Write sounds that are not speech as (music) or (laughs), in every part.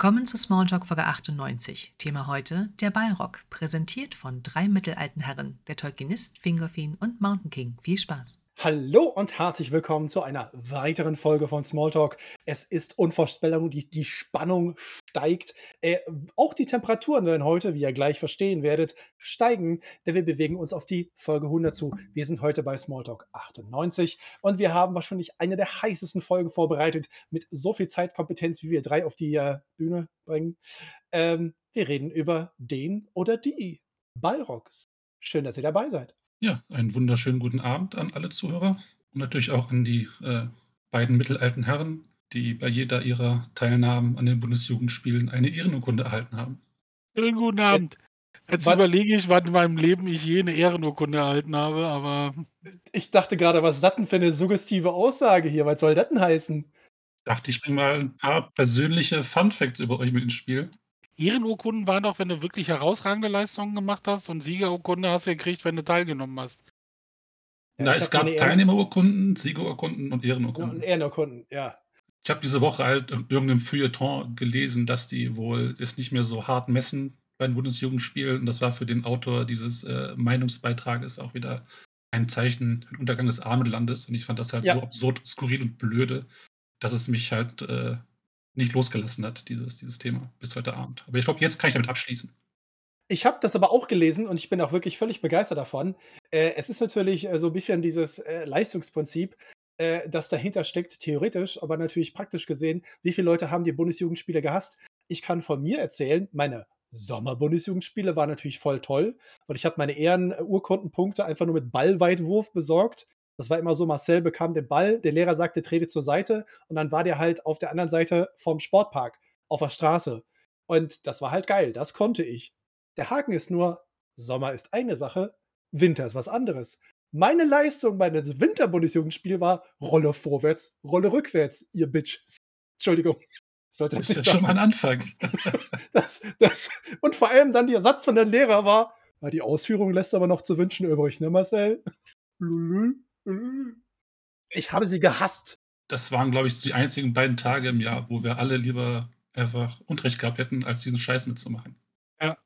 Willkommen zu Smalltalk Folge 98. Thema heute der Ballrock, präsentiert von drei mittelalten Herren, der Tolkienist, Fingolfin und Mountain King. Viel Spaß! Hallo und herzlich willkommen zu einer weiteren Folge von Smalltalk. Es ist unvorstellbar, die, die Spannung steigt. Äh, auch die Temperaturen werden heute, wie ihr gleich verstehen werdet, steigen, denn wir bewegen uns auf die Folge 100 zu. Wir sind heute bei Smalltalk 98 und wir haben wahrscheinlich eine der heißesten Folgen vorbereitet mit so viel Zeitkompetenz, wie wir drei auf die äh, Bühne bringen. Ähm, wir reden über den oder die Ballrocks. Schön, dass ihr dabei seid. Ja, einen wunderschönen guten Abend an alle Zuhörer und natürlich auch an die äh, beiden mittelalten Herren, die bei jeder ihrer Teilnahmen an den Bundesjugendspielen eine Ehrenurkunde erhalten haben. Schönen guten Abend. Jetzt was? überlege ich, wann in meinem Leben ich je eine Ehrenurkunde erhalten habe, aber. Ich dachte gerade, was ist das denn für eine suggestive Aussage hier? Was soll das denn heißen? Dachte ich bringe mal ein paar persönliche Fun Facts über euch mit ins Spiel. Ehrenurkunden waren doch, wenn du wirklich herausragende Leistungen gemacht hast und Siegerurkunde hast du gekriegt, wenn du teilgenommen hast. Ja, Na, es gab Teilnehmerurkunden, Siegerurkunden und Ehrenurkunden. und Ehrenurkunden, ja. Ich habe diese Woche halt in irgendeinem Feuilleton gelesen, dass die wohl es nicht mehr so hart messen bei den Bundesjugendspielen. Und das war für den Autor dieses äh, Meinungsbeitrages auch wieder ein Zeichen den Untergang des armen Landes. Und ich fand das halt ja. so absurd, skurril und blöde, dass es mich halt äh, nicht losgelassen hat, dieses, dieses Thema, bis heute Abend. Aber ich glaube, jetzt kann ich damit abschließen. Ich habe das aber auch gelesen und ich bin auch wirklich völlig begeistert davon. Äh, es ist natürlich äh, so ein bisschen dieses äh, Leistungsprinzip, äh, das dahinter steckt, theoretisch, aber natürlich praktisch gesehen. Wie viele Leute haben die Bundesjugendspiele gehasst? Ich kann von mir erzählen, meine Sommer-Bundesjugendspiele waren natürlich voll toll, weil ich habe meine Ehrenurkundenpunkte einfach nur mit Ballweitwurf besorgt das war immer so, Marcel bekam den Ball, der Lehrer sagte, trete zur Seite und dann war der halt auf der anderen Seite vom Sportpark, auf der Straße. Und das war halt geil, das konnte ich. Der Haken ist nur, Sommer ist eine Sache, Winter ist was anderes. Meine Leistung bei dem Winterbundesjugendspiel war Rolle vorwärts, Rolle rückwärts, ihr Bitch. Entschuldigung. Sollte das ist ja schon mal ein Anfang. (laughs) (laughs) das, das, und vor allem dann der Satz von der Lehrer war, die Ausführung lässt aber noch zu wünschen übrig, ne Marcel? Lulul. Ich habe sie gehasst. Das waren, glaube ich, die einzigen beiden Tage im Jahr, wo wir alle lieber einfach Unrecht gehabt hätten, als diesen Scheiß mitzumachen. Ja.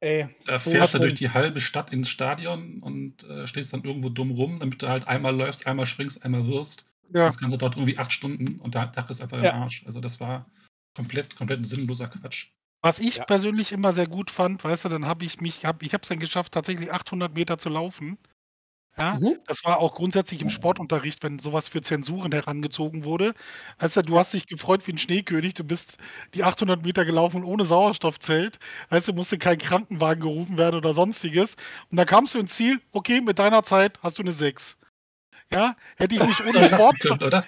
Ey, da so fährst du durch die halbe Stadt ins Stadion und äh, stehst dann irgendwo dumm rum, damit du halt einmal läufst, einmal springst, einmal wirst. Ja. Das Ganze dauert irgendwie acht Stunden und der Tag ist einfach ja. im Arsch. Also das war komplett, komplett sinnloser Quatsch. Was ich ja. persönlich immer sehr gut fand, weißt du, dann habe ich mich, hab, ich habe es dann geschafft, tatsächlich 800 Meter zu laufen. Ja, Mhm. das war auch grundsätzlich im Sportunterricht, wenn sowas für Zensuren herangezogen wurde. Weißt du, du hast dich gefreut wie ein Schneekönig. Du bist die 800 Meter gelaufen ohne Sauerstoffzelt. Weißt du, musste kein Krankenwagen gerufen werden oder Sonstiges. Und dann kamst du ins Ziel: „Okay, mit deiner Zeit hast du eine 6.“ Ja, hätte ich mich (laughs) ohne Sport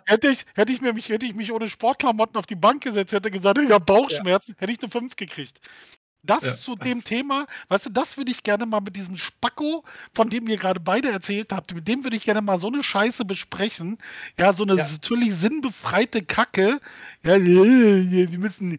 hätte ich hätte ich mir mich hätte ich mich ohne Sportklamotten auf die Bank gesetzt, hätte gesagt: „Ich habe Ja. Bauchschmerzen“, hätte ich eine 5 gekriegt. Das ja. zu dem Thema, weißt du, das würde ich gerne mal mit diesem Spacko, von dem ihr gerade beide erzählt habt, mit dem würde ich gerne mal so eine Scheiße besprechen. Ja, so eine ja. natürlich sinnbefreite Kacke. Ja, (laughs) wir müssen.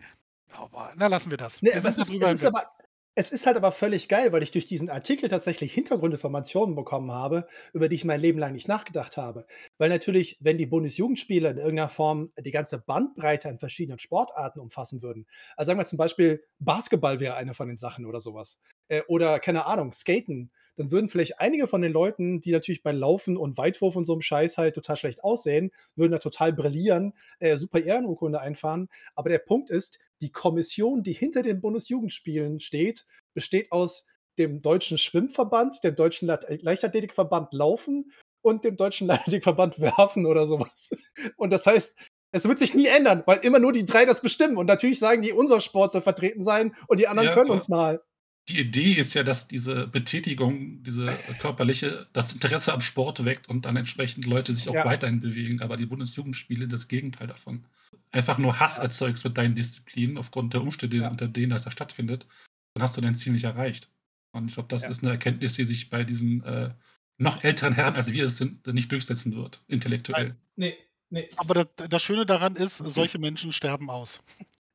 Aber, na, lassen wir das. Nee, wir es, ist, es ist aber, es ist halt aber völlig geil, weil ich durch diesen Artikel tatsächlich Hintergrundinformationen bekommen habe, über die ich mein Leben lang nicht nachgedacht habe. Weil natürlich, wenn die Bundesjugendspiele in irgendeiner Form die ganze Bandbreite an verschiedenen Sportarten umfassen würden, also sagen wir zum Beispiel, Basketball wäre eine von den Sachen oder sowas, äh, oder keine Ahnung, Skaten, dann würden vielleicht einige von den Leuten, die natürlich bei Laufen und Weitwurf und so einem Scheiß halt total schlecht aussehen, würden da total brillieren, äh, super Ehrenurkunde einfahren. Aber der Punkt ist, die Kommission, die hinter den Bundesjugendspielen steht, besteht aus dem Deutschen Schwimmverband, dem Deutschen Leichtathletikverband Laufen und dem Deutschen (laughs) Leichtathletikverband Werfen oder sowas. Und das heißt, es wird sich nie ändern, weil immer nur die drei das bestimmen. Und natürlich sagen die, unser Sport soll vertreten sein und die anderen ja, können uns mal. Die Idee ist ja, dass diese Betätigung, diese körperliche, das Interesse am Sport weckt und dann entsprechend Leute sich auch ja. weiterhin bewegen. Aber die Bundesjugendspiele das Gegenteil davon einfach nur Hass erzeugst mit deinen Disziplinen aufgrund der Umstände, ja. unter denen das da stattfindet, dann hast du dein Ziel nicht erreicht. Und ich glaube, das ja. ist eine Erkenntnis, die sich bei diesen äh, noch älteren Herren, als wir es sind, nicht durchsetzen wird, intellektuell. Nee, nee. Aber das, das Schöne daran ist, solche Menschen sterben aus.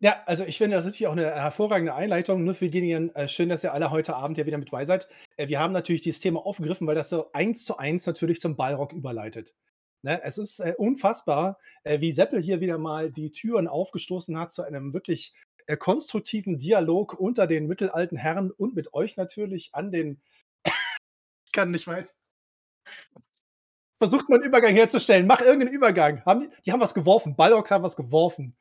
Ja, also ich finde das natürlich auch eine hervorragende Einleitung. Nur für diejenigen, äh, schön, dass ihr alle heute Abend ja wieder mit bei seid. Äh, wir haben natürlich dieses Thema aufgegriffen, weil das so eins zu eins natürlich zum Ballrock überleitet. Ne, es ist äh, unfassbar, äh, wie Seppel hier wieder mal die Türen aufgestoßen hat zu einem wirklich äh, konstruktiven Dialog unter den mittelalten Herren und mit euch natürlich an den. (coughs) ich kann nicht weit. Versucht mal einen Übergang herzustellen. Mach irgendeinen Übergang. Haben die, die haben was geworfen. Balrogs haben was geworfen.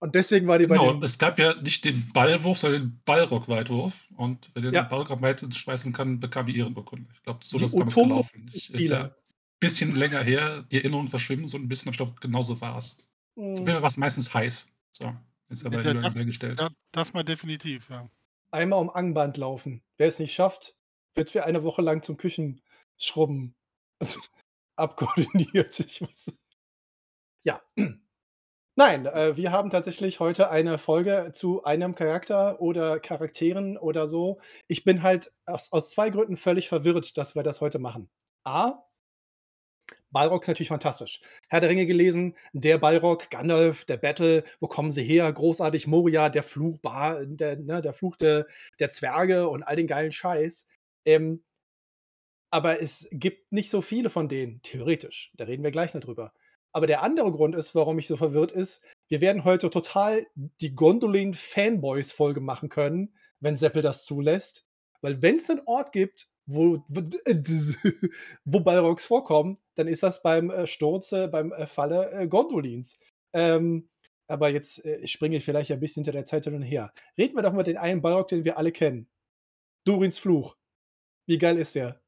Und deswegen war die bei genau, es gab ja nicht den Ballwurf, sondern den Ballrock-Weitwurf. Und wer den ja. Ballrock weit schmeißen kann, bekam die Ehrenurkunde. Ich glaube, so die ist damals gelaufen. Ich, ist ja ein bisschen länger her. Die Erinnerungen verschwimmen so ein bisschen. Ich glaube, genauso war es. Mhm. war es meistens heiß. So, ist aber ja, das, gestellt. Das, das mal definitiv, ja. Einmal um Angband laufen. Wer es nicht schafft, wird für eine Woche lang zum Küchenschrubben (laughs) abkoordiniert. Ich muss. Ja. (clears throat) Nein, äh, wir haben tatsächlich heute eine Folge zu einem Charakter oder Charakteren oder so. Ich bin halt aus, aus zwei Gründen völlig verwirrt, dass wir das heute machen. A, Balrog ist natürlich fantastisch. Herr der Ringe gelesen, der Balrog, Gandalf, der Battle, wo kommen sie her? Großartig, Moria, der Fluch, der, ne, der Fluch der, der Zwerge und all den geilen Scheiß. Ähm, aber es gibt nicht so viele von denen, theoretisch. Da reden wir gleich noch drüber. Aber der andere Grund ist, warum ich so verwirrt ist, wir werden heute total die Gondolin-Fanboys-Folge machen können, wenn Seppel das zulässt. Weil wenn es einen Ort gibt, wo, wo, (laughs) wo Balrogs vorkommen, dann ist das beim äh, Sturz, äh, beim äh, Falle äh, Gondolins. Ähm, aber jetzt springe ich vielleicht ein bisschen hinter der Zeit hin und her. Reden wir doch mal den einen Balrog, den wir alle kennen. Durins Fluch. Wie geil ist der?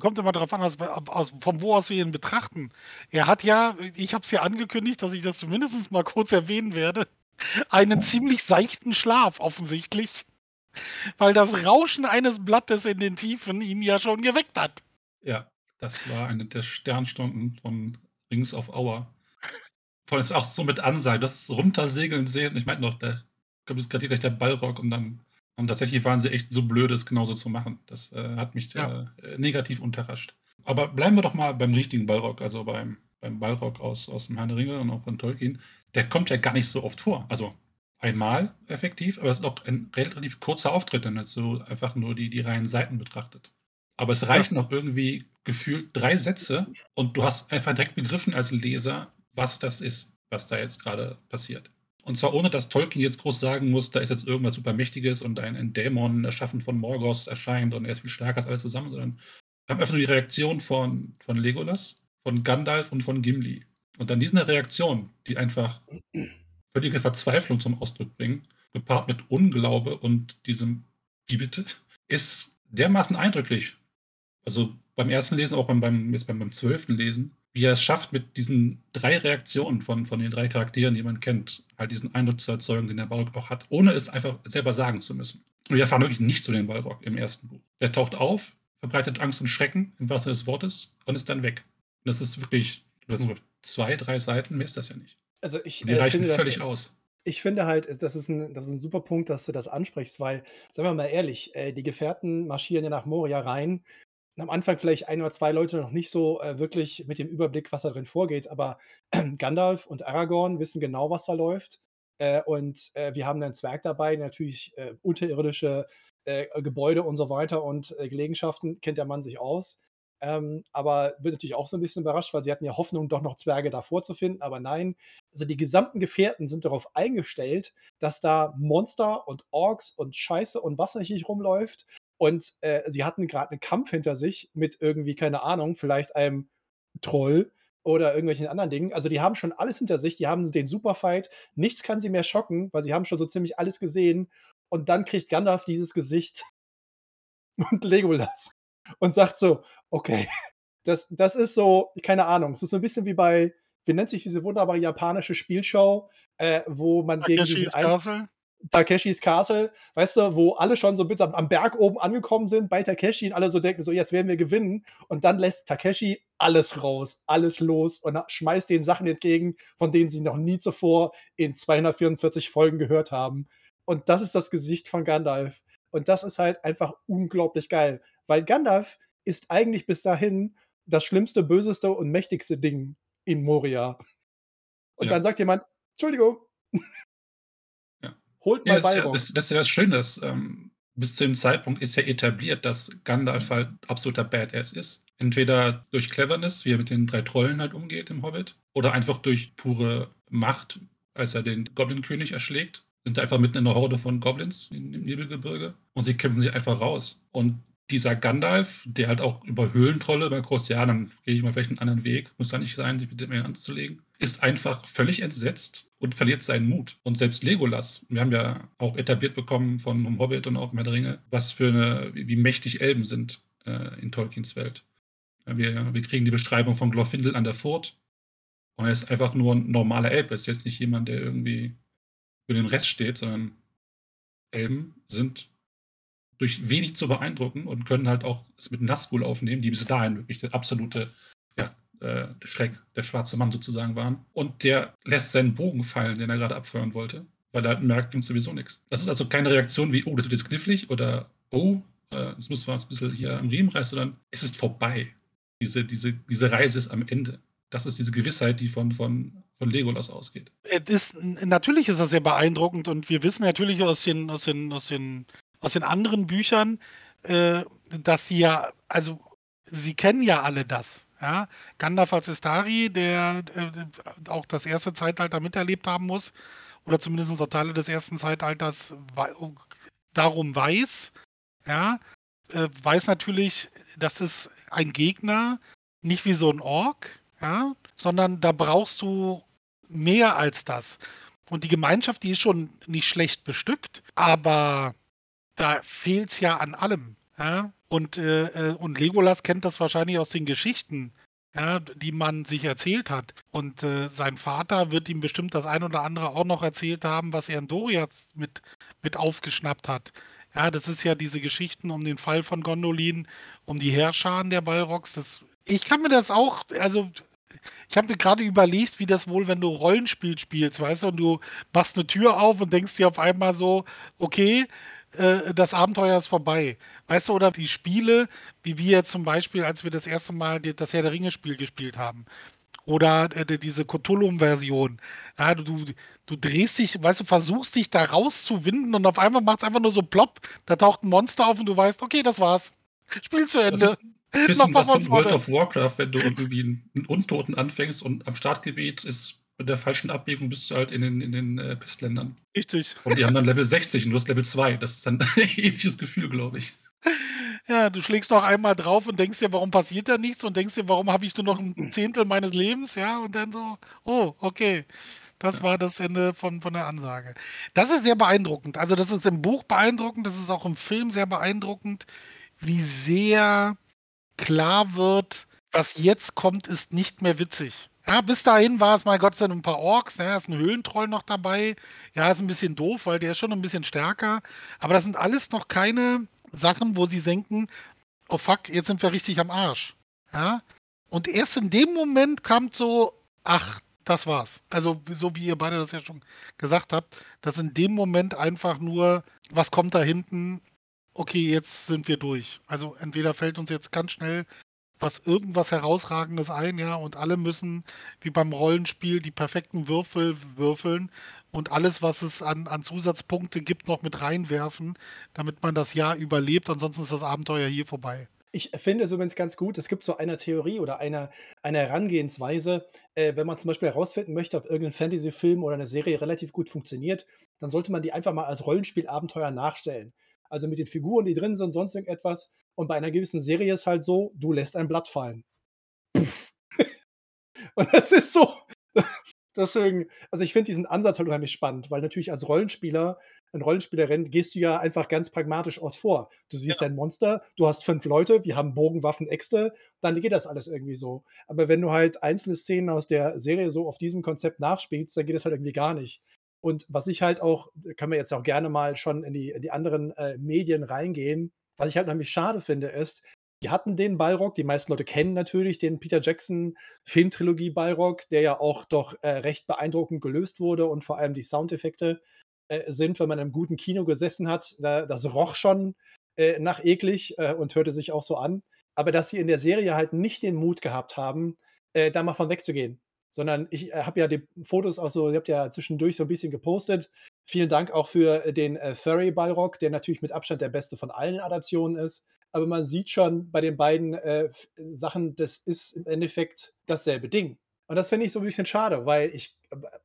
Kommt immer darauf an, aus, aus, von wo aus wir ihn betrachten. Er hat ja, ich habe es ja angekündigt, dass ich das zumindest mal kurz erwähnen werde, einen ziemlich seichten Schlaf offensichtlich, weil das Rauschen eines Blattes in den Tiefen ihn ja schon geweckt hat. Ja, das war eine der Sternstunden von Rings of Hour. Vor allem auch so mit Ansage, das runtersegeln sehen. Ich meine noch, da kommt jetzt gerade gleich der Ballrock und dann und tatsächlich waren sie echt so blöd, es genauso zu machen. Das äh, hat mich ja. äh, negativ unterrascht. Aber bleiben wir doch mal beim richtigen Ballrock, also beim, beim Ballrock aus, aus dem Herrn Ringe und auch von Tolkien. Der kommt ja gar nicht so oft vor. Also einmal effektiv, aber es ist auch ein relativ kurzer Auftritt, wenn man so einfach nur die, die reinen Seiten betrachtet. Aber es reichen ja. noch irgendwie gefühlt drei Sätze und du hast einfach direkt begriffen als Leser, was das ist, was da jetzt gerade passiert. Und zwar ohne, dass Tolkien jetzt groß sagen muss, da ist jetzt irgendwas Supermächtiges und ein, ein Dämon erschaffen von Morgos erscheint und er ist viel stärker als alles zusammen, sondern wir haben einfach nur die Reaktion von, von Legolas, von Gandalf und von Gimli. Und dann diese Reaktion, die einfach völlige Verzweiflung zum Ausdruck bringen, gepaart mit Unglaube und diesem Wie ist dermaßen eindrücklich. Also beim ersten Lesen, auch beim, beim, jetzt beim, beim zwölften Lesen, wie er es schafft, mit diesen drei Reaktionen von, von den drei Charakteren, die man kennt, halt diesen Eindruck zu erzeugen, den der Balrog auch hat, ohne es einfach selber sagen zu müssen. Und wir erfahren wirklich nichts zu dem Balrog im ersten Buch. Der taucht auf, verbreitet Angst und Schrecken im Wasser des Wortes und ist dann weg. Und das ist wirklich, das sind zwei, drei Seiten, mehr ist das ja nicht. Also ich, und die äh, reichen finde, völlig aus. Ich finde halt, das ist, ein, das ist ein super Punkt, dass du das ansprichst, weil, sagen wir mal ehrlich, äh, die Gefährten marschieren ja nach Moria rein am Anfang vielleicht ein oder zwei Leute noch nicht so äh, wirklich mit dem Überblick, was da drin vorgeht, aber äh, (clears throat) Gandalf und Aragorn wissen genau, was da läuft. Äh, und äh, wir haben einen Zwerg dabei, natürlich äh, unterirdische äh, Gebäude und so weiter und Gelegenschaften kennt der Mann sich aus. Ähm, aber wird natürlich auch so ein bisschen überrascht, weil sie hatten ja Hoffnung, doch noch Zwerge davor zu finden, aber nein. Also die gesamten Gefährten sind darauf eingestellt, dass da Monster und Orks und Scheiße und was nicht rumläuft und äh, sie hatten gerade einen Kampf hinter sich mit irgendwie, keine Ahnung, vielleicht einem Troll oder irgendwelchen anderen Dingen. Also die haben schon alles hinter sich, die haben den Superfight, nichts kann sie mehr schocken, weil sie haben schon so ziemlich alles gesehen. Und dann kriegt Gandalf dieses Gesicht (laughs) und Legolas und sagt so, okay, (laughs) das, das ist so, keine Ahnung, es ist so ein bisschen wie bei, wie nennt sich diese wunderbare japanische Spielshow, äh, wo man Takeshi gegen diesen einen, Takeshis Castle, weißt du, wo alle schon so bitte am Berg oben angekommen sind bei Takeshi und alle so denken, so jetzt werden wir gewinnen. Und dann lässt Takeshi alles raus, alles los und schmeißt den Sachen entgegen, von denen sie noch nie zuvor in 244 Folgen gehört haben. Und das ist das Gesicht von Gandalf. Und das ist halt einfach unglaublich geil, weil Gandalf ist eigentlich bis dahin das schlimmste, böseste und mächtigste Ding in Moria. Und ja. dann sagt jemand, Entschuldigung, Holt mal ja, das, Balrog. Das, das, ist ja das Schöne, dass ähm, bis zu dem Zeitpunkt ist ja etabliert, dass Gandalf halt absoluter Badass ist. Entweder durch Cleverness, wie er mit den drei Trollen halt umgeht im Hobbit, oder einfach durch pure Macht, als er den Goblin-König erschlägt. sind einfach mitten in einer Horde von Goblins im Nebelgebirge und sie kämpfen sich einfach raus. Und dieser Gandalf, der halt auch über Höhlentrolle, über groß, ja, dann gehe ich mal vielleicht einen anderen Weg, muss da nicht sein, sich mit dem anzulegen, ist einfach völlig entsetzt und verliert seinen Mut. Und selbst Legolas, wir haben ja auch etabliert bekommen von Hobbit und auch Herr der Ringe, was für eine, wie mächtig Elben sind äh, in Tolkiens Welt. Wir, wir kriegen die Beschreibung von Glorfindel an der Furt. Und er ist einfach nur ein normaler Elb. Er ist jetzt nicht jemand, der irgendwie für den Rest steht, sondern Elben sind durch wenig zu beeindrucken und können halt auch es mit Nazgul aufnehmen, die bis dahin wirklich der absolute ja, äh, Schreck, der schwarze Mann sozusagen waren. Und der lässt seinen Bogen fallen, den er gerade abfeuern wollte, weil er merkt, ihm sowieso nichts. Das ist also keine Reaktion wie, oh, das wird jetzt knifflig oder oh, äh, jetzt müssen wir uns ein bisschen hier am Riemen reißen, sondern es ist vorbei. Diese, diese, diese Reise ist am Ende. Das ist diese Gewissheit, die von, von, von Legolas ausgeht. Ist, natürlich ist das sehr beeindruckend und wir wissen natürlich aus den, aus den, aus den aus den anderen Büchern, äh, dass sie ja, also sie kennen ja alle das. Ja? Gandalf als Istari, der äh, auch das erste Zeitalter miterlebt haben muss, oder zumindest so Teile des ersten Zeitalters darum weiß, ja, äh, weiß natürlich, dass es ein Gegner nicht wie so ein Ork, ja, sondern da brauchst du mehr als das. Und die Gemeinschaft, die ist schon nicht schlecht bestückt, aber da fehlt es ja an allem. Ja? Und, äh, äh, und Legolas kennt das wahrscheinlich aus den Geschichten, ja, die man sich erzählt hat. Und äh, sein Vater wird ihm bestimmt das ein oder andere auch noch erzählt haben, was er in Doriath mit, mit aufgeschnappt hat. Ja, das ist ja diese Geschichten um den Fall von Gondolin, um die Herrscharen der Balrogs. Das, ich kann mir das auch, also ich habe mir gerade überlegt, wie das wohl, wenn du Rollenspiel spielst, weißt du, und du machst eine Tür auf und denkst dir auf einmal so, okay, äh, das Abenteuer ist vorbei. Weißt du, oder die Spiele, wie wir jetzt zum Beispiel, als wir das erste Mal das Herr der Ringe-Spiel gespielt haben. Oder äh, diese Cthulhu-Version. Ja, du, du drehst dich, weißt du, versuchst dich da rauszuwinden und auf einmal macht es einfach nur so plopp. Da taucht ein Monster auf und du weißt, okay, das war's. Spiel zu Ende. Bisschen was von World of Warcraft, wenn du irgendwie einen Untoten anfängst und am Startgebiet ist mit der falschen Abbiegung bist du halt in den, in den äh, Pestländern. Richtig. Und die haben dann (laughs) Level 60 und du hast Level 2. Das ist dann (laughs) ein ähnliches Gefühl, glaube ich. Ja, du schlägst noch einmal drauf und denkst dir, warum passiert da nichts? Und denkst dir, warum habe ich nur noch ein Zehntel meines Lebens? Ja, und dann so, oh, okay. Das ja. war das Ende von, von der Ansage. Das ist sehr beeindruckend. Also, das ist im Buch beeindruckend, das ist auch im Film sehr beeindruckend, wie sehr klar wird, was jetzt kommt, ist nicht mehr witzig. Ja, bis dahin war es, mein Gott, sind ein paar Orks, ne? ist ein Höhlentroll noch dabei. Ja, ist ein bisschen doof, weil der ist schon ein bisschen stärker. Aber das sind alles noch keine Sachen, wo sie denken, oh fuck, jetzt sind wir richtig am Arsch. Ja. Und erst in dem Moment kam so, ach, das war's. Also, so wie ihr beide das ja schon gesagt habt, dass in dem Moment einfach nur, was kommt da hinten? Okay, jetzt sind wir durch. Also entweder fällt uns jetzt ganz schnell was irgendwas Herausragendes ein, ja, und alle müssen, wie beim Rollenspiel, die perfekten Würfel würfeln und alles, was es an, an Zusatzpunkte gibt, noch mit reinwerfen, damit man das Jahr überlebt. Ansonsten ist das Abenteuer hier vorbei. Ich finde es übrigens ganz gut, es gibt so eine Theorie oder eine, eine Herangehensweise, äh, wenn man zum Beispiel herausfinden möchte, ob irgendein Fantasy-Film oder eine Serie relativ gut funktioniert, dann sollte man die einfach mal als Rollenspiel-Abenteuer nachstellen. Also mit den Figuren, die drin sind sonst irgendetwas. Und bei einer gewissen Serie ist halt so, du lässt ein Blatt fallen. Puff. (laughs) und das ist so. (laughs) Deswegen, also ich finde diesen Ansatz halt unheimlich spannend, weil natürlich als Rollenspieler, ein Rollenspielerin, gehst du ja einfach ganz pragmatisch oft vor. Du siehst ja. ein Monster, du hast fünf Leute, wir haben Bogen, Waffen, Äxte, dann geht das alles irgendwie so. Aber wenn du halt einzelne Szenen aus der Serie so auf diesem Konzept nachspielst, dann geht das halt irgendwie gar nicht. Und was ich halt auch, kann man jetzt auch gerne mal schon in die, in die anderen äh, Medien reingehen, was ich halt nämlich schade finde, ist, die hatten den Balrog, die meisten Leute kennen natürlich den Peter Jackson Filmtrilogie Balrog, der ja auch doch äh, recht beeindruckend gelöst wurde und vor allem die Soundeffekte äh, sind, wenn man im guten Kino gesessen hat, da, das roch schon äh, nach eklig äh, und hörte sich auch so an. Aber dass sie in der Serie halt nicht den Mut gehabt haben, äh, da mal von wegzugehen. Sondern ich äh, habe ja die Fotos auch so, ihr habt ja zwischendurch so ein bisschen gepostet, Vielen Dank auch für äh, den äh, Furry Balrog, der natürlich mit Abstand der beste von allen Adaptionen ist. Aber man sieht schon bei den beiden äh, Sachen, das ist im Endeffekt dasselbe Ding. Und das finde ich so ein bisschen schade, weil ich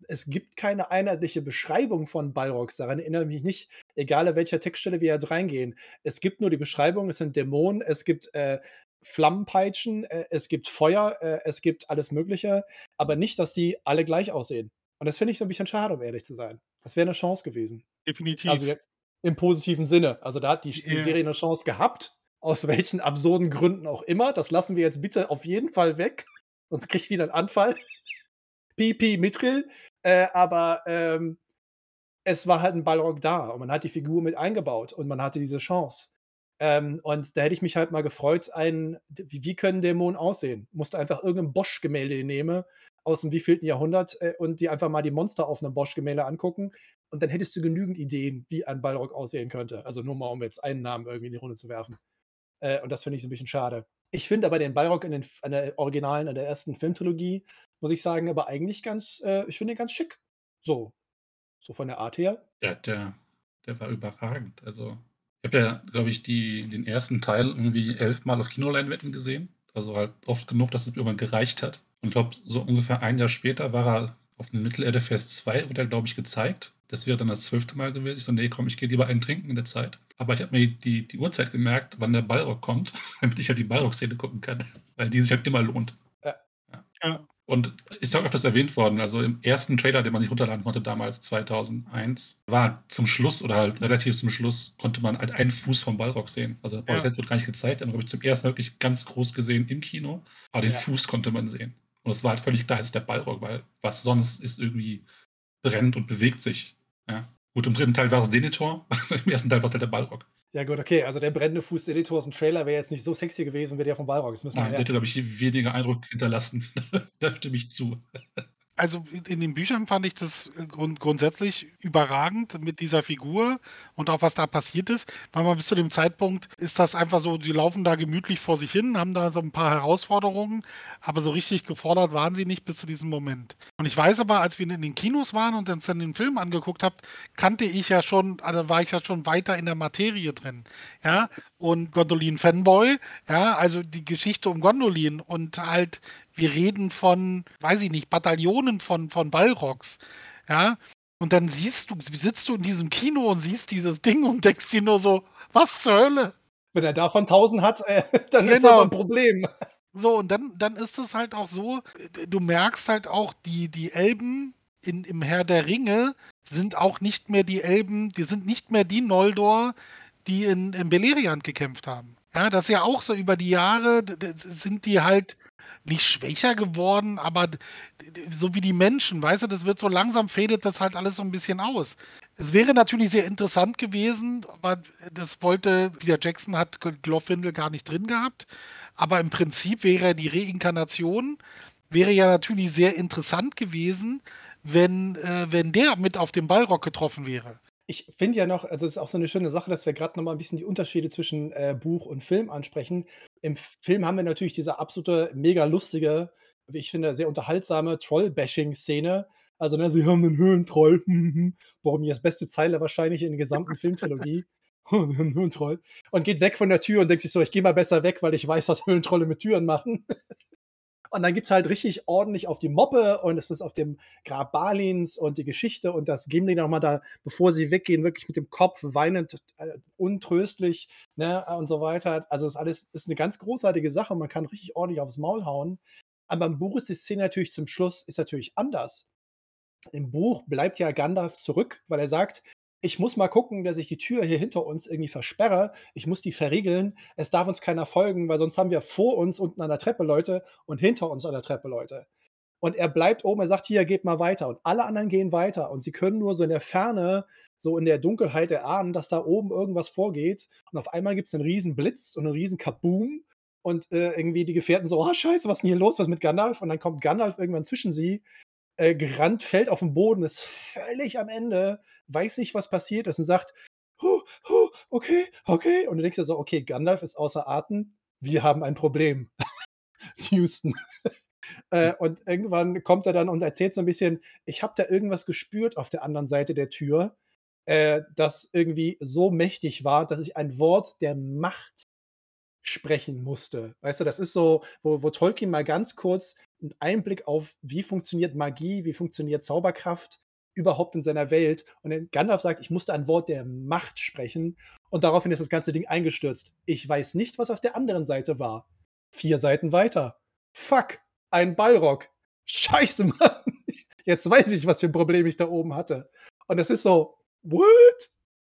es gibt keine einheitliche Beschreibung von Balrogs. Daran erinnere ich mich nicht, egal an welcher Textstelle wir jetzt reingehen. Es gibt nur die Beschreibung, es sind Dämonen, es gibt äh, Flammenpeitschen, äh, es gibt Feuer, äh, es gibt alles Mögliche, aber nicht, dass die alle gleich aussehen. Und das finde ich so ein bisschen schade, um ehrlich zu sein. Das wäre eine Chance gewesen. Definitiv. Also jetzt im positiven Sinne. Also da hat die, die Serie eine Chance gehabt, aus (laughs) welchen absurden Gründen auch immer. Das lassen wir jetzt bitte auf jeden Fall weg, sonst kriege ich wieder einen Anfall. (laughs) Pipi Mithril. Äh, aber ähm, es war halt ein Balrog da und man hat die Figur mit eingebaut und man hatte diese Chance. Ähm, und da hätte ich mich halt mal gefreut, ein, wie, wie können Dämonen aussehen? Musste einfach irgendein Bosch-Gemälde nehmen aus dem wievielten Jahrhundert äh, und die einfach mal die Monster auf einem Bosch-Gemälde angucken und dann hättest du genügend Ideen, wie ein Balrog aussehen könnte. Also nur mal, um jetzt einen Namen irgendwie in die Runde zu werfen. Äh, und das finde ich so ein bisschen schade. Ich finde aber den Balrog in, den, in der originalen, in der ersten Filmtrilogie, muss ich sagen, aber eigentlich ganz, äh, ich finde ihn ganz schick. So. So von der Art her. Ja, der, der war überragend. Also, ich habe ja, glaube ich, die, den ersten Teil irgendwie elfmal auf Kinoleinwänden gesehen. Also halt oft genug, dass es irgendwann gereicht hat. Und ich glaube, so ungefähr ein Jahr später war er auf dem Mittelerde-Fest 2, wurde er, glaube ich, gezeigt. Das wäre dann das zwölfte Mal gewesen. Ich so, nee, komm, ich gehe lieber einen trinken in der Zeit. Aber ich habe mir die, die Uhrzeit gemerkt, wann der Balrog kommt, (laughs) damit ich halt die Balrog-Szene gucken kann. Weil die sich halt immer lohnt. Ja. ja. Und ist ja auch öfters erwähnt worden. Also im ersten Trailer, den man sich runterladen konnte, damals 2001, war zum Schluss oder halt relativ zum Schluss, konnte man halt einen Fuß vom Balrog sehen. Also der Balrog ja. wird gar nicht gezeigt. Dann habe ich zum ersten Mal wirklich ganz groß gesehen im Kino. Aber den ja. Fuß konnte man sehen. Und es war halt völlig klar, es ist der Balrog, weil was sonst ist irgendwie brennt und bewegt sich. Ja. Gut, im dritten Teil war es Denitor, (laughs) im ersten Teil war es halt der Balrog. Ja, gut, okay. Also der brennende Fuß Denitor aus dem Trailer wäre jetzt nicht so sexy gewesen wie der vom Balrog. Das müssen wir Nein, der hätte, glaube ich, weniger Eindruck hinterlassen. (laughs) da stimme ich zu also in den Büchern fand ich das äh, grund grundsätzlich überragend mit dieser Figur und auch was da passiert ist. Weil man bis zu dem Zeitpunkt ist das einfach so, die laufen da gemütlich vor sich hin, haben da so ein paar Herausforderungen, aber so richtig gefordert waren sie nicht bis zu diesem Moment. Und ich weiß aber, als wir in den Kinos waren und uns dann den Film angeguckt habt, kannte ich ja schon, also war ich ja schon weiter in der Materie drin. Ja, und Gondolin Fanboy, ja, also die Geschichte um Gondolin und halt wir reden von, weiß ich nicht, Bataillonen von, von Ballrocks. Ja. Und dann siehst du, sitzt du in diesem Kino und siehst dieses Ding und denkst dir nur so, was zur Hölle? Wenn er davon 1000 hat, äh, (laughs) dann genau. ist aber ein Problem. So, und dann, dann ist es halt auch so, du merkst halt auch, die, die Elben in, im Herr der Ringe sind auch nicht mehr die Elben, die sind nicht mehr die Noldor, die in, in Beleriand gekämpft haben. Ja, das ist ja auch so über die Jahre, sind die halt nicht schwächer geworden, aber so wie die Menschen, weißt du, das wird so langsam fädet das halt alles so ein bisschen aus. Es wäre natürlich sehr interessant gewesen, aber das wollte, Peter Jackson hat Glorfindel gar nicht drin gehabt, aber im Prinzip wäre die Reinkarnation, wäre ja natürlich sehr interessant gewesen, wenn, äh, wenn der mit auf dem Ballrock getroffen wäre. Ich finde ja noch, also es ist auch so eine schöne Sache, dass wir gerade noch mal ein bisschen die Unterschiede zwischen äh, Buch und Film ansprechen. Im Film haben wir natürlich diese absolute mega lustige, wie ich finde, sehr unterhaltsame Troll-Bashing-Szene. Also, ne, sie haben einen Höhentroll. Warum (laughs) das beste Zeile wahrscheinlich in der gesamten Filmtrilogie. (laughs) (laughs) Höhentroll. Und geht weg von der Tür und denkt sich so, ich gehe mal besser weg, weil ich weiß, was Höhentrolle mit Türen machen. Und dann gibt es halt richtig ordentlich auf die Moppe und es ist auf dem Grab Balins und die Geschichte und das Gimli nochmal da, bevor sie weggehen, wirklich mit dem Kopf weinend, äh, untröstlich ne, und so weiter. Also das alles ist eine ganz großartige Sache. Man kann richtig ordentlich aufs Maul hauen. Aber im Buch ist die Szene natürlich zum Schluss ist natürlich anders. Im Buch bleibt ja Gandalf zurück, weil er sagt, ich muss mal gucken, dass ich die Tür hier hinter uns irgendwie versperre. Ich muss die verriegeln. Es darf uns keiner folgen, weil sonst haben wir vor uns unten an der Treppe Leute und hinter uns an der Treppe Leute. Und er bleibt oben, er sagt, hier, geht mal weiter. Und alle anderen gehen weiter. Und sie können nur so in der Ferne, so in der Dunkelheit erahnen, dass da oben irgendwas vorgeht. Und auf einmal gibt es einen riesen Blitz und einen riesen Kaboom. Und äh, irgendwie die Gefährten so, oh scheiße, was ist denn hier los? Was ist mit Gandalf? Und dann kommt Gandalf irgendwann zwischen sie äh, gerannt, fällt auf den Boden, ist völlig am Ende, weiß nicht, was passiert ist und sagt, huh, huh, okay, okay. Und du denkst dir so, okay, Gandalf ist außer Atem, wir haben ein Problem. (laughs) Houston. äh, hm. und irgendwann kommt er dann und erzählt so ein bisschen, ich habe da irgendwas gespürt auf der anderen Seite der Tür, äh, das irgendwie so mächtig war, dass ich ein Wort der Macht sprechen musste. Weißt du, das ist so, wo, wo Tolkien mal ganz kurz 'n Einblick auf, wie funktioniert Magie, wie funktioniert Zauberkraft überhaupt in seiner Welt. Und Gandalf sagt: „Ich musste ein Wort der Macht sprechen.“ Und daraufhin ist das ganze Ding eingestürzt. Ich weiß nicht, was auf der anderen Seite war. Vier Seiten weiter. Fuck, ein Balrog. Scheiße, (laughs) Mann. Jetzt weiß ich, was für ein Problem ich da oben hatte. Und es ist so: „What?“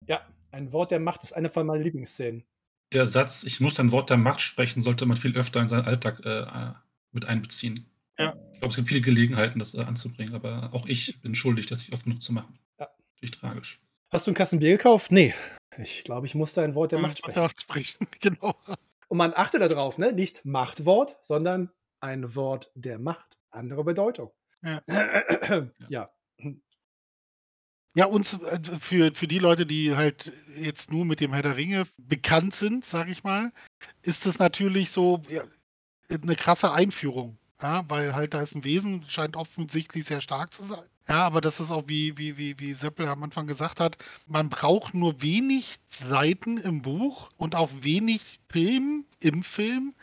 Ja, ein Wort der Macht ist eine von meinen Lieblingsszenen. Der Satz: „Ich muss ein Wort der Macht sprechen“, sollte man viel öfter in seinen Alltag, äh, mit einbeziehen. Ja. Ich glaube, es gibt viele Gelegenheiten, das, äh, anzubringen, aber auch ich bin schuldig, das nicht oft genug zu machen. Ja. Natürlich tragisch. Hast du 'n Kasten Bier gekauft? Ne. Ich glaube, ich musste ein Wort der Ein Macht Wort sprechen. der Macht sprechen, (laughs) genau. Und man achte da drauf, ne? Nicht Machtwort, sondern ein Wort der Macht. Andere Bedeutung. Ja. (clears throat) Ja. Ja, uns äh, für für die Leute, die halt jetzt nur mit dem Herr der Ringe bekannt sind, sage ich mal, ist es natürlich so, ja, 'ne krasse Einführung, ja, weil halt da ist 'n Wesen, scheint offensichtlich sehr stark zu sein. Ja, aber das ist auch wie wie wie wie Seppel am Anfang gesagt hat, man braucht nur wenig Seiten im Buch und auch wenig Film im Film,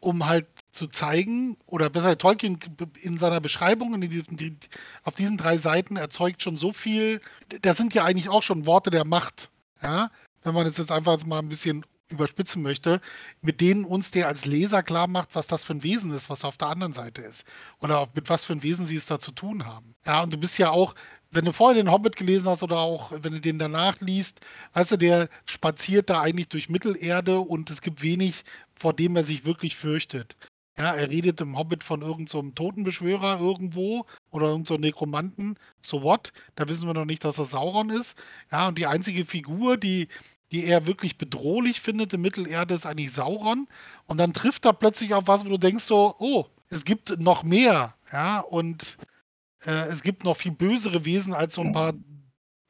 um halt zu zeigen oder besser Tolkien in seiner Beschreibung in diesen die auf diesen 3 Seiten erzeugt schon so viel das sind ja eigentlich auch schon Worte der Macht, ja? Wenn man es jetzt einfach mal 'n bisschen überspitzen möchte, mit denen uns der als Leser klarmacht, was das für 'n Wesen ist, was auf der anderen Seite ist oder mit was für 'n Wesen sie es da zu tun haben. Ja, und du bist ja auch wenn du vorher den Hobbit gelesen hast oder auch wenn du den danach liest, weißt du, der spaziert da eigentlich durch Mittelerde und es gibt wenig, vor dem er sich wirklich fürchtet. Ja, er redet im Hobbit von irgend so Totenbeschwörer irgendwo oder irgend so Nekromanten. So what? Da wissen wir noch nicht, dass das Sauron ist. Ja, und die einzige Figur, die die er wirklich bedrohlich findet in Mittelerde, ist eigentlich Sauron. Und dann trifft er plötzlich auf was, wo du denkst so: „Oh, es gibt noch mehr“, ja? Und, äh, es gibt noch viel bösere Wesen als so 'n paar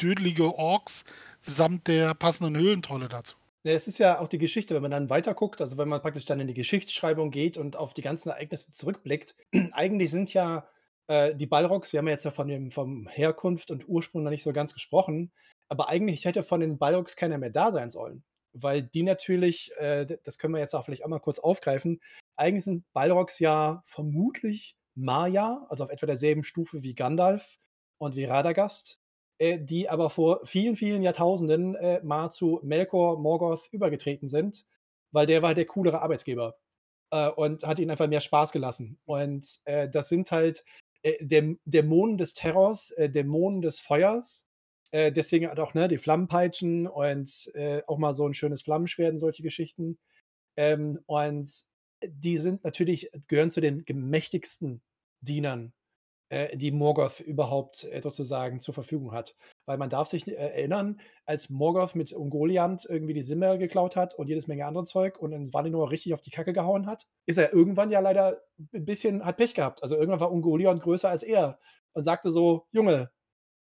dödelige Orks samt der passenden Höhlentrolle dazu. Ja, es ist ja auch die Geschichte, wenn man dann weiterguckt, also wenn man praktisch dann in die Geschichtsschreibung geht und auf die ganzen Ereignisse zurückblickt. (clears throat) Eigentlich sind ja, äh, die Balrogs wir haben ja jetzt ja von dem vom Herkunft und Ursprung noch nicht so ganz gesprochen, aber eigentlich hätte von den Balrogs keiner mehr da sein sollen, weil die natürlich, äh, das können wir jetzt auch vielleicht auch mal kurz aufgreifen. Eigentlich sind Balrogs ja vermutlich Maya, also auf etwa derselben Stufe wie Gandalf und wie Radagast, äh, die aber vor vielen, vielen Jahrtausenden, äh, mal zu Melkor Morgoth übergetreten sind, weil der war der coolere Arbeitsgeber, äh, und hat ihnen einfach mehr Spaß gelassen. Und, äh, das sind halt, äh, Däm Dämonen des Terrors, äh, Dämonen des Feuers. Äh, deswegen halt auch, ne, die Flammenpeitschen und, äh, auch mal so 'n schönes Flammenschwert und solche Geschichten. Ähm, und die sind natürlich gehören zu den gemächtigsten Dienern, äh, die Morgoth überhaupt, äh, sozusagen zur Verfügung hat. Weil man darf sich, äh, erinnern, als Morgoth mit Ungoliant irgendwie die Silberl geklaut hat und jedes Menge anderen Zeug und in Valinor richtig auf die Kacke gehauen hat, ist er irgendwann ja leider 'n bisschen hat Pech gehabt. Also, irgendwann war Ungoliant größer als er und sagte so: „Junge,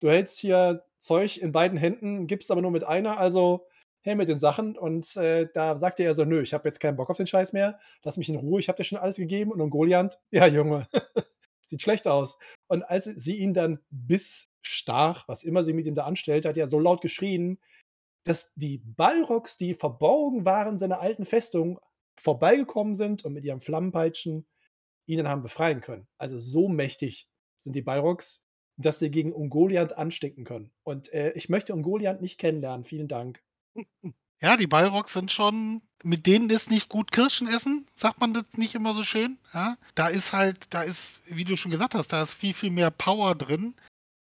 du hältst hier Zeug in beiden Händen, gibst aber nur mit einer, also her mit den Sachen.“ Und, äh, da sagte er so: „Nö, ich habe jetzt keinen Bock auf den Scheiß mehr. Lass mich in Ruhe, ich habe dir schon alles gegeben.“ Und Ungoliant: (laughs) „Ja, Junge, (laughs) sieht schlecht aus.“ Und als sie ihn dann bissstach, was immer sie mit ihm da anstellt, hat er so laut geschrien, dass die Balrogs, die verborgen waren in seiner alten Festung, vorbeigekommen sind und mit ihren Flammenpeitschen ihn dann haben befreien können. Also, so mächtig sind die Balrogs, dass sie gegen Ungoliant anstinken können. Und, äh, ich möchte Ungoliant nicht kennenlernen. Vielen Dank. (laughs) Ja, die Balrogs sind schon mit denen ist nicht gut Kirschen essen, sagt man das nicht immer so schön, ja? Da ist halt da ist, wie du schon gesagt hast, da ist viel, viel mehr Power drin.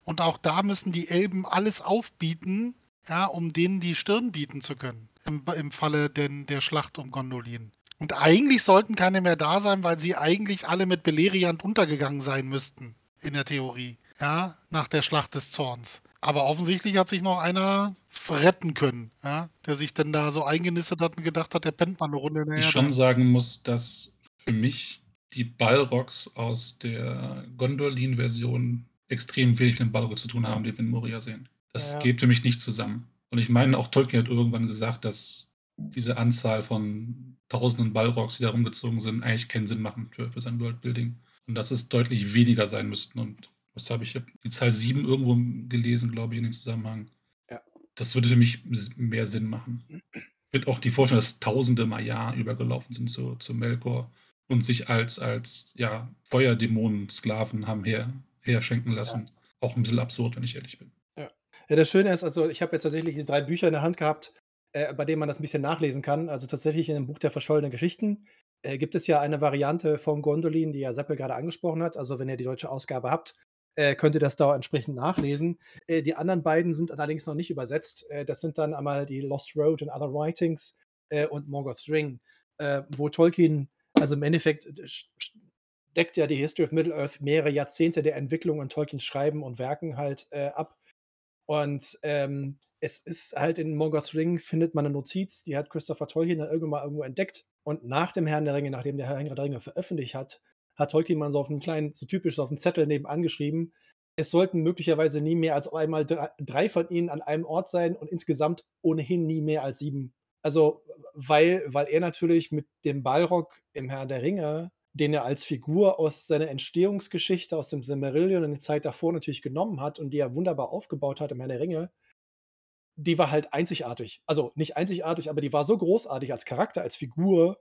Und auch da müssen die Elben alles aufbieten, ja, um denen die Stirn bieten zu können im im Falle denn der Schlacht um Gondolin. Und eigentlich sollten keine mehr da sein, weil sie eigentlich alle mit Beleriand untergegangen sein müssten in der Theorie, ja, nach der Schlacht des Zorns. Aber offensichtlich hat sich noch einer retten können, ja, der sich dann da so eingenistet hat und gedacht hat, der pennt mal 'ne Runde in der Ich Erde. schon sagen muss, dass für mich die Balrogs aus der Gondolin-Version extrem wenig mit den Balrog zu tun haben, die wir in Moria sehen. Das Ja. geht für mich nicht zusammen. Und ich meine, auch Tolkien hat irgendwann gesagt, dass diese Anzahl von tausenden Balrogs, die da rumgezogen sind, eigentlich keinen Sinn machen für für sein Worldbuilding. Und dass es deutlich weniger sein müssten. Und was habe ich ich habe die Zahl 7 irgendwo gelesen, glaube ich, in dem Zusammenhang. Ja. Das würde für mich mehr Sinn machen. Ich finde auch die Vorstellung, dass Tausende mal Jahr über gelaufen sind zu zu Melkor und sich als, als ja, Feuerdämonen-Sklaven haben her, herschenken lassen. Ja. Auch ein bisschen absurd, wenn ich ehrlich bin. Ja, ja das Schöne ist, also ich habe jetzt tatsächlich drei Bücher in der Hand gehabt, äh, bei denen man das ein bisschen nachlesen kann. Also tatsächlich in dem Buch der verschollenen Geschichten äh, gibt es ja eine Variante von Gondolin, die ja Seppel gerade angesprochen hat. Also wenn ihr die deutsche Ausgabe habt, äh, könnt ihr das da entsprechend nachlesen. Äh, die anderen beiden sind allerdings noch nicht übersetzt. Äh, das sind dann einmal die Lost Road and Other Writings äh, und Morgoth's Ring, äh, wo Tolkien, also im Endeffekt deckt ja die History of Middle-earth mehrere Jahrzehnte der Entwicklung und Tolkiens Schreiben und Werken halt ab. Und ähm, es ist halt in Morgoth's Ring findet man eine Notiz, die hat Christopher Tolkien dann irgendwann mal irgendwo entdeckt. Und nach dem Herrn der Ringe, nachdem der Herr der Ringe veröffentlicht hat, hat Tolkien mal so auf einen kleinen, so typisch auf dem Zettel nebenan geschrieben, es sollten möglicherweise nie mehr als einmal drei von ihnen an einem Ort sein und insgesamt ohnehin nie mehr als sieben. Also, weil, weil er natürlich mit dem Balrog im Herrn der Ringe, den er als Figur aus seiner Entstehungsgeschichte, aus dem Silmarillion in der Zeit davor natürlich genommen hat und die er wunderbar aufgebaut hat im Herrn der Ringe, die war halt einzigartig. Also nicht einzigartig, aber die war so großartig als Charakter, als Figur,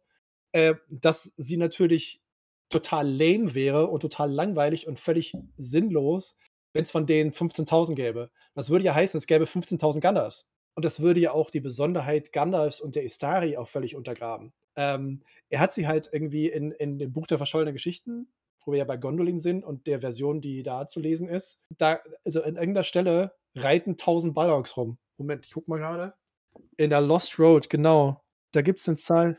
äh, dass sie natürlich total lame wäre und total langweilig und völlig sinnlos, wenn es von denen 15.000 gäbe. Das würde ja heißen, es gäbe 15.000 Gandalfs. Und das würde ja auch die Besonderheit Gandalfs und der Istari auch völlig untergraben. Ähm, er hat sie halt irgendwie in, in dem Buch der verschollenen Geschichten, wo wir ja bei Gondolin sind und der Version, die da zu lesen ist, da, also an irgendeiner Stelle reiten 1000 Balrogs rum. Moment, ich guck mal gerade. In der Lost Road, genau. Da gibt es eine Zahl.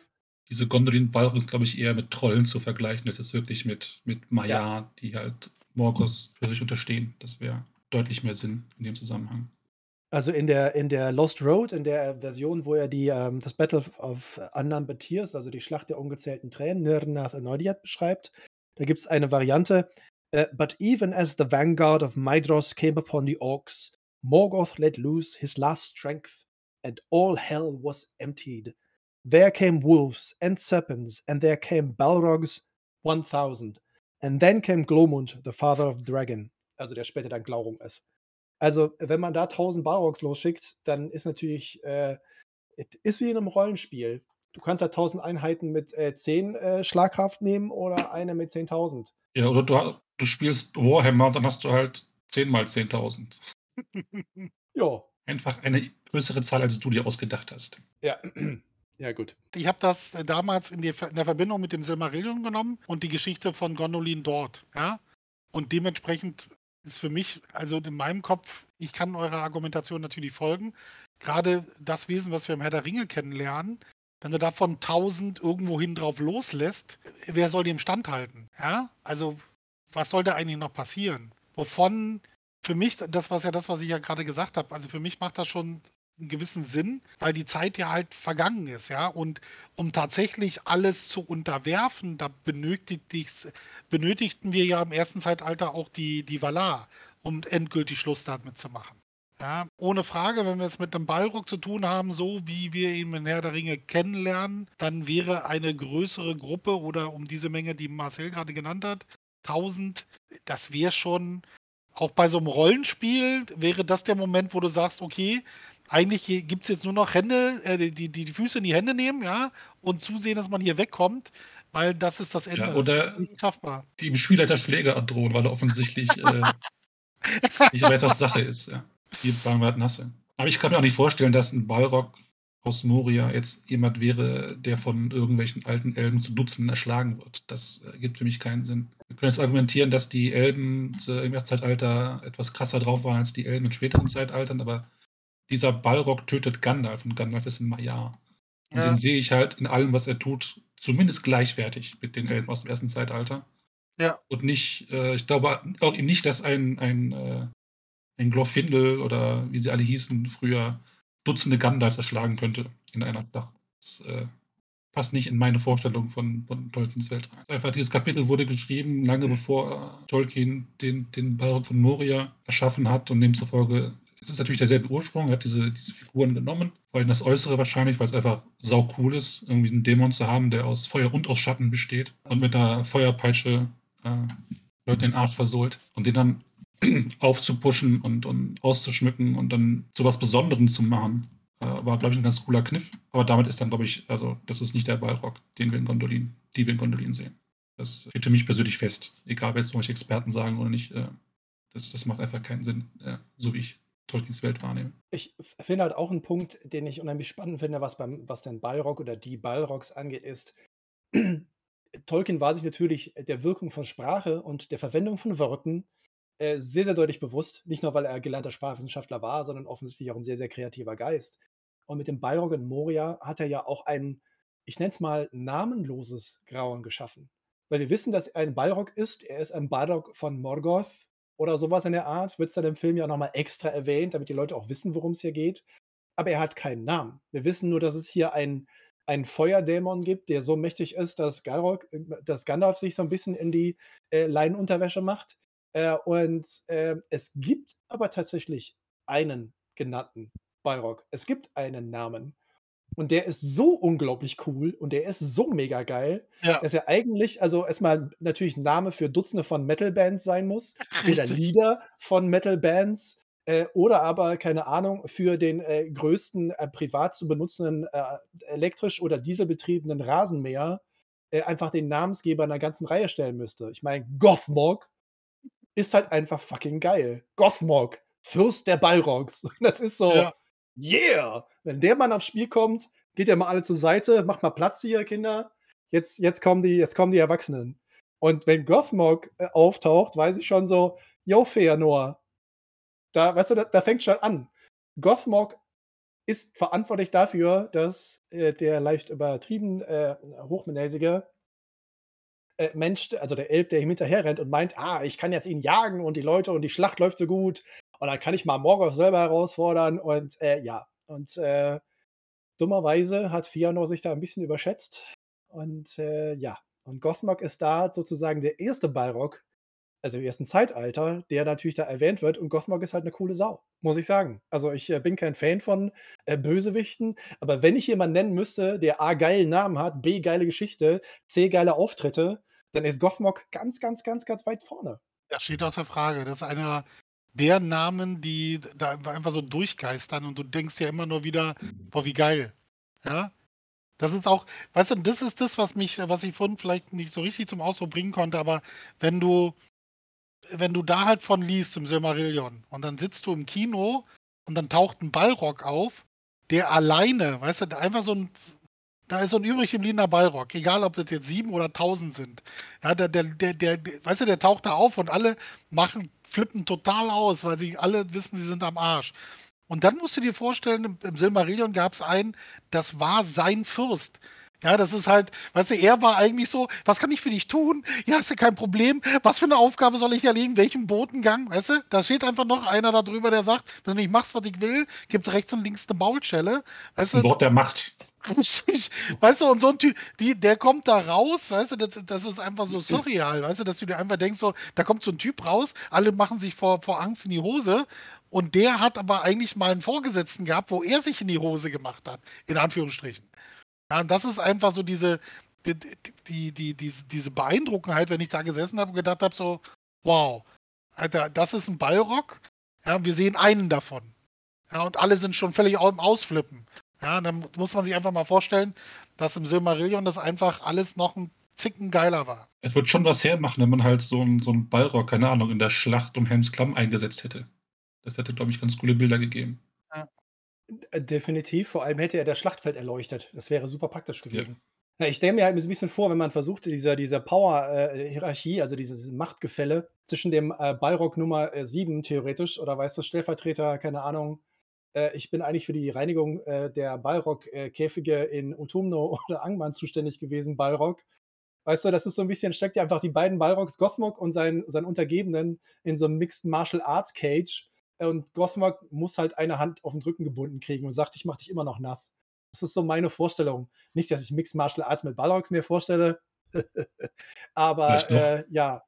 Diese Gondolin-Balrog ist, glaube ich, eher mit Trollen zu vergleichen. Das ist wirklich mit, mit Maya, ja. die halt Morgos für sich unterstehen. Das wäre deutlich mehr Sinn in dem Zusammenhang. Also in der, in der Lost Road, in der Version, wo er die, ähm, das Battle of Annan Batirs, also die Schlacht der ungezählten Tränen, Nirnath Anoidiat beschreibt, da gibt es eine Variante. Uh, but even as the vanguard of Maedros came upon the Orcs, Morgoth let loose his last strength, and all hell was emptied. There came wolves and serpents, and there came Balrogs 1000. And then came Glomund, the father of Dragon, also der später dann Glaurung ist. Also, wenn man da 1000 Balrogs losschickt, dann ist natürlich, äh, ist wie in einem Rollenspiel. Du kannst halt 1000 Einheiten mit äh, 10 äh, Schlagkraft nehmen oder eine mit 10.000. Ja, oder du, du spielst Warhammer, dann hast du halt 10 mal 10.000. (laughs) ja. Einfach eine größere Zahl, als du dir ausgedacht hast. Ja. Ja, gut. Ich habe das äh, damals in, die, in, der Verbindung mit dem Silmarillion genommen und die Geschichte von Gondolin dort. Ja? Und dementsprechend ist für mich, also in meinem Kopf, ich kann eurer Argumentation natürlich folgen. Gerade das Wesen, was wir im Herr der Ringe kennenlernen, wenn du davon 1000 irgendwo hin drauf loslässt, wer soll dem standhalten? Ja? Also, was soll da eigentlich noch passieren? Wovon für mich, das war ja das, was ich ja gerade gesagt habe, also für mich macht das schon einen gewissen Sinn, weil die Zeit ja halt vergangen ist, ja. Und um tatsächlich alles zu unterwerfen, da benötigt, benötigten wir ja im ersten Zeitalter auch die, die Valar, um endgültig Schluss damit zu machen. Ja, ohne Frage, wenn wir es mit einem Balrog zu tun haben, so wie wir ihn in Herr der Ringe kennenlernen, dann wäre eine größere Gruppe oder um diese Menge, die Marcel gerade genannt hat, 1000, das wäre schon, auch bei so einem Rollenspiel, wäre das der Moment, wo du sagst, okay, eigentlich gibt es jetzt nur noch Hände, äh, die, die, die Füße in die Hände nehmen, ja, und zusehen, dass man hier wegkommt, weil das ist das Ende. Ja, oder das ist nicht schaffbar. Die Spielleiter Schläge androhen, weil er offensichtlich äh, (laughs) nicht weiß, was Sache ist. Ja. Die Bangwart Nasse. Aber ich kann mir auch nicht vorstellen, dass ein Balrog aus Moria jetzt jemand wäre, der von irgendwelchen alten Elben zu Dutzenden erschlagen wird. Das äh, gibt für mich keinen Sinn. Wir können jetzt argumentieren, dass die Elben im ersten Zeitalter etwas krasser drauf waren als die Elben in späteren Zeitaltern, aber dieser Balrog tötet Gandalf und Gandalf ist ein Maiar. Und ja. den sehe ich halt in allem, was er tut, zumindest gleichwertig mit den Elben aus dem ersten Zeitalter. Ja. Und nicht, äh, ich glaube auch eben nicht, dass ein, ein, äh, ein Glorfindel oder wie sie alle hießen früher Dutzende Gandalfs erschlagen könnte in einer Schlacht. Das äh, passt nicht in meine Vorstellung von, von Tolkiens Welt rein. Einfach dieses Kapitel wurde geschrieben, lange mhm. bevor Tolkien den, den Balrog von Moria erschaffen hat und demzufolge es ist natürlich derselbe Ursprung, er hat diese, diese Figuren genommen, vor allem das Äußere wahrscheinlich, weil es einfach sau cool ist, irgendwie einen Dämon zu haben, der aus Feuer und aus Schatten besteht und mit einer Feuerpeitsche äh, Leute den Arsch versohlt und den dann (clears throat) aufzupuschen und, und auszuschmücken und dann zu was Besonderem zu machen. Äh, war, glaube ich, ein ganz cooler Kniff. Aber damit ist dann, glaube ich, also das ist nicht der Balrog, den wir in Gondolin, die wir in Gondolin sehen. Das steht für mich persönlich fest. Egal, was solche Experten sagen oder nicht. Äh, das, das macht einfach keinen Sinn, äh, so wie ich Tolkiens Welt wahrnehme. Ich finde halt auch einen Punkt, den ich unheimlich spannend finde, was, beim, was den Balrog oder die Balrogs angeht, ist, (clears throat) Tolkien war sich natürlich der Wirkung von Sprache und der Verwendung von Worten äh, sehr, sehr deutlich bewusst. Nicht nur, weil er gelernter Sprachwissenschaftler war, sondern offensichtlich auch ein sehr, sehr kreativer Geist. Und mit dem Balrog in Moria hat er ja auch ein, ich nenne es mal, namenloses Grauen geschaffen. Weil wir wissen, dass er ein Balrog ist. Er ist ein Balrog von Morgoth oder sowas in der Art. Wird es dann im Film ja nochmal extra erwähnt, damit die Leute auch wissen, worum es hier geht. Aber er hat keinen Namen. Wir wissen nur, dass es hier ein, ein Feuerdämon gibt, der so mächtig ist, dass, Galrog, äh, dass Gandalf sich so ein bisschen in die äh, Leinenunterwäsche macht. Äh, und äh, es gibt aber tatsächlich einen genannten Balrog. Es gibt einen Namen. Und der ist so unglaublich cool und der ist so mega geil, ja. dass er eigentlich, also erstmal natürlich ein Name für Dutzende von Metal-Bands sein muss (laughs) oder Lieder von Metal-Bands äh, oder aber, keine Ahnung, für den äh, größten äh, privat zu benutzenden äh, elektrisch oder dieselbetriebenen Rasenmäher äh, einfach den Namensgeber einer ganzen Reihe stellen müsste. Ich meine, Gothmog ist halt einfach fucking geil. Gothmog, Fürst der Balrogs. (laughs) Das ist so. Ja yeah, wenn der Mann aufs Spiel kommt, geht ja mal alle zur Seite, macht mal Platz hier, Kinder. Jetzt, jetzt, kommen, die, jetzt kommen die Erwachsenen. Und wenn Gothmog äh, auftaucht, weiß ich schon so, yo, Feanor. Da, weißt du, da, da fängt schon an. Gothmog ist verantwortlich dafür, dass äh, der leicht übertrieben äh, hochmäßige äh, Mensch, also der Elb, der ihm hinterher rennt und meint, ah, ich kann jetzt ihn jagen und die Leute und die Schlacht läuft so gut und dann kann ich mal Morgoth selber herausfordern und äh, ja. Und äh, dummerweise hat Fianor sich da ein bisschen überschätzt. Und äh, ja, und Gothmog ist da sozusagen der erste Balrog, also im ersten Zeitalter, der natürlich da erwähnt wird. Und Gothmog ist halt eine coole Sau, muss ich sagen. Also ich äh, bin kein Fan von äh, Bösewichten, aber wenn ich jemanden nennen müsste, der A geilen Namen hat, B geile Geschichte, C geile Auftritte, dann ist Gothmog ganz, ganz, ganz, ganz weit vorne. Ja, steht außer Frage. Das ist einer der Namen, die da einfach so durchgeistern und du denkst ja immer nur wieder, boah, wie geil. Ja? Das ist auch, weißt du, das ist das, was mich, was ich vorhin vielleicht nicht so richtig zum Ausdruck bringen konnte, aber wenn du, wenn du da halt von liest im Silmarillion und dann sitzt du im Kino und dann taucht ein Ballrock auf, der alleine, weißt du, einfach so ein, da ist so ein übrig gebliebener Ballrock, egal ob das jetzt sieben oder tausend sind. Ja, der, der, der, der, weißt du, der taucht da auf und alle machen, flippen total aus, weil sie alle wissen, sie sind am Arsch. Und dann musst du dir vorstellen, im, im Silmarillion gab es einen, das war sein Fürst. Ja, das ist halt, weißt du, er war eigentlich so, was kann ich für dich tun? Ja, ist ja kein Problem. Was für eine Aufgabe soll ich erledigen? Welchen Botengang? Weißt du, da steht einfach noch einer da drüber, der sagt, wenn ich mach's, was ich will, gibt rechts und links eine Maulschelle. Weißt das ist ein Wort der Macht. (laughs) weißt du, und so ein Typ, die, der kommt da raus, weißt du, das, das ist einfach so surreal, weißt du, dass du dir einfach denkst, so, da kommt so ein Typ raus, alle machen sich vor, vor Angst in die Hose und der hat aber eigentlich mal einen Vorgesetzten gehabt, wo er sich in die Hose gemacht hat, in Anführungsstrichen. Ja, und das ist einfach so diese, die, die, die, die diese Beeindruckenheit, wenn ich da gesessen habe und gedacht habe, so, wow, Alter, das ist ein Ballrock. Ja, wir sehen einen davon. Ja, und alle sind schon völlig am Ausflippen. Ja, dann muss man sich einfach mal vorstellen, dass im Silmarillion das einfach alles noch ein Zicken geiler war. Es wird schon was hermachen, wenn man halt so einen so Ballrock, keine Ahnung, in der Schlacht um Helms Klamm eingesetzt hätte. Das hätte, glaube ich, ganz coole Bilder gegeben. Äh, definitiv, vor allem hätte er das Schlachtfeld erleuchtet. Das wäre super praktisch gewesen. Ja. Ich stelle mir halt ein bisschen vor, wenn man versucht, diese, diese Power-Hierarchie, äh, also dieses Machtgefälle zwischen dem äh, Balrog Nummer äh, 7 theoretisch oder weißt du, Stellvertreter, keine Ahnung, äh, ich bin eigentlich für die Reinigung der Balrog-Käfige in Utumno (laughs) oder Angman zuständig gewesen, Balrog. Weißt du, das ist so ein bisschen, steckt ja einfach die beiden Balrogs, Gothmog und sein, sein Untergebenen, in so einem Mixed Martial Arts Cage. Und Gothmog muss halt eine Hand auf den Rücken gebunden kriegen und sagt, ich mach dich immer noch nass. Das ist so meine Vorstellung. Nicht, dass ich Mixed Martial Arts mit Balrogs mir vorstelle, (laughs) aber äh, ja,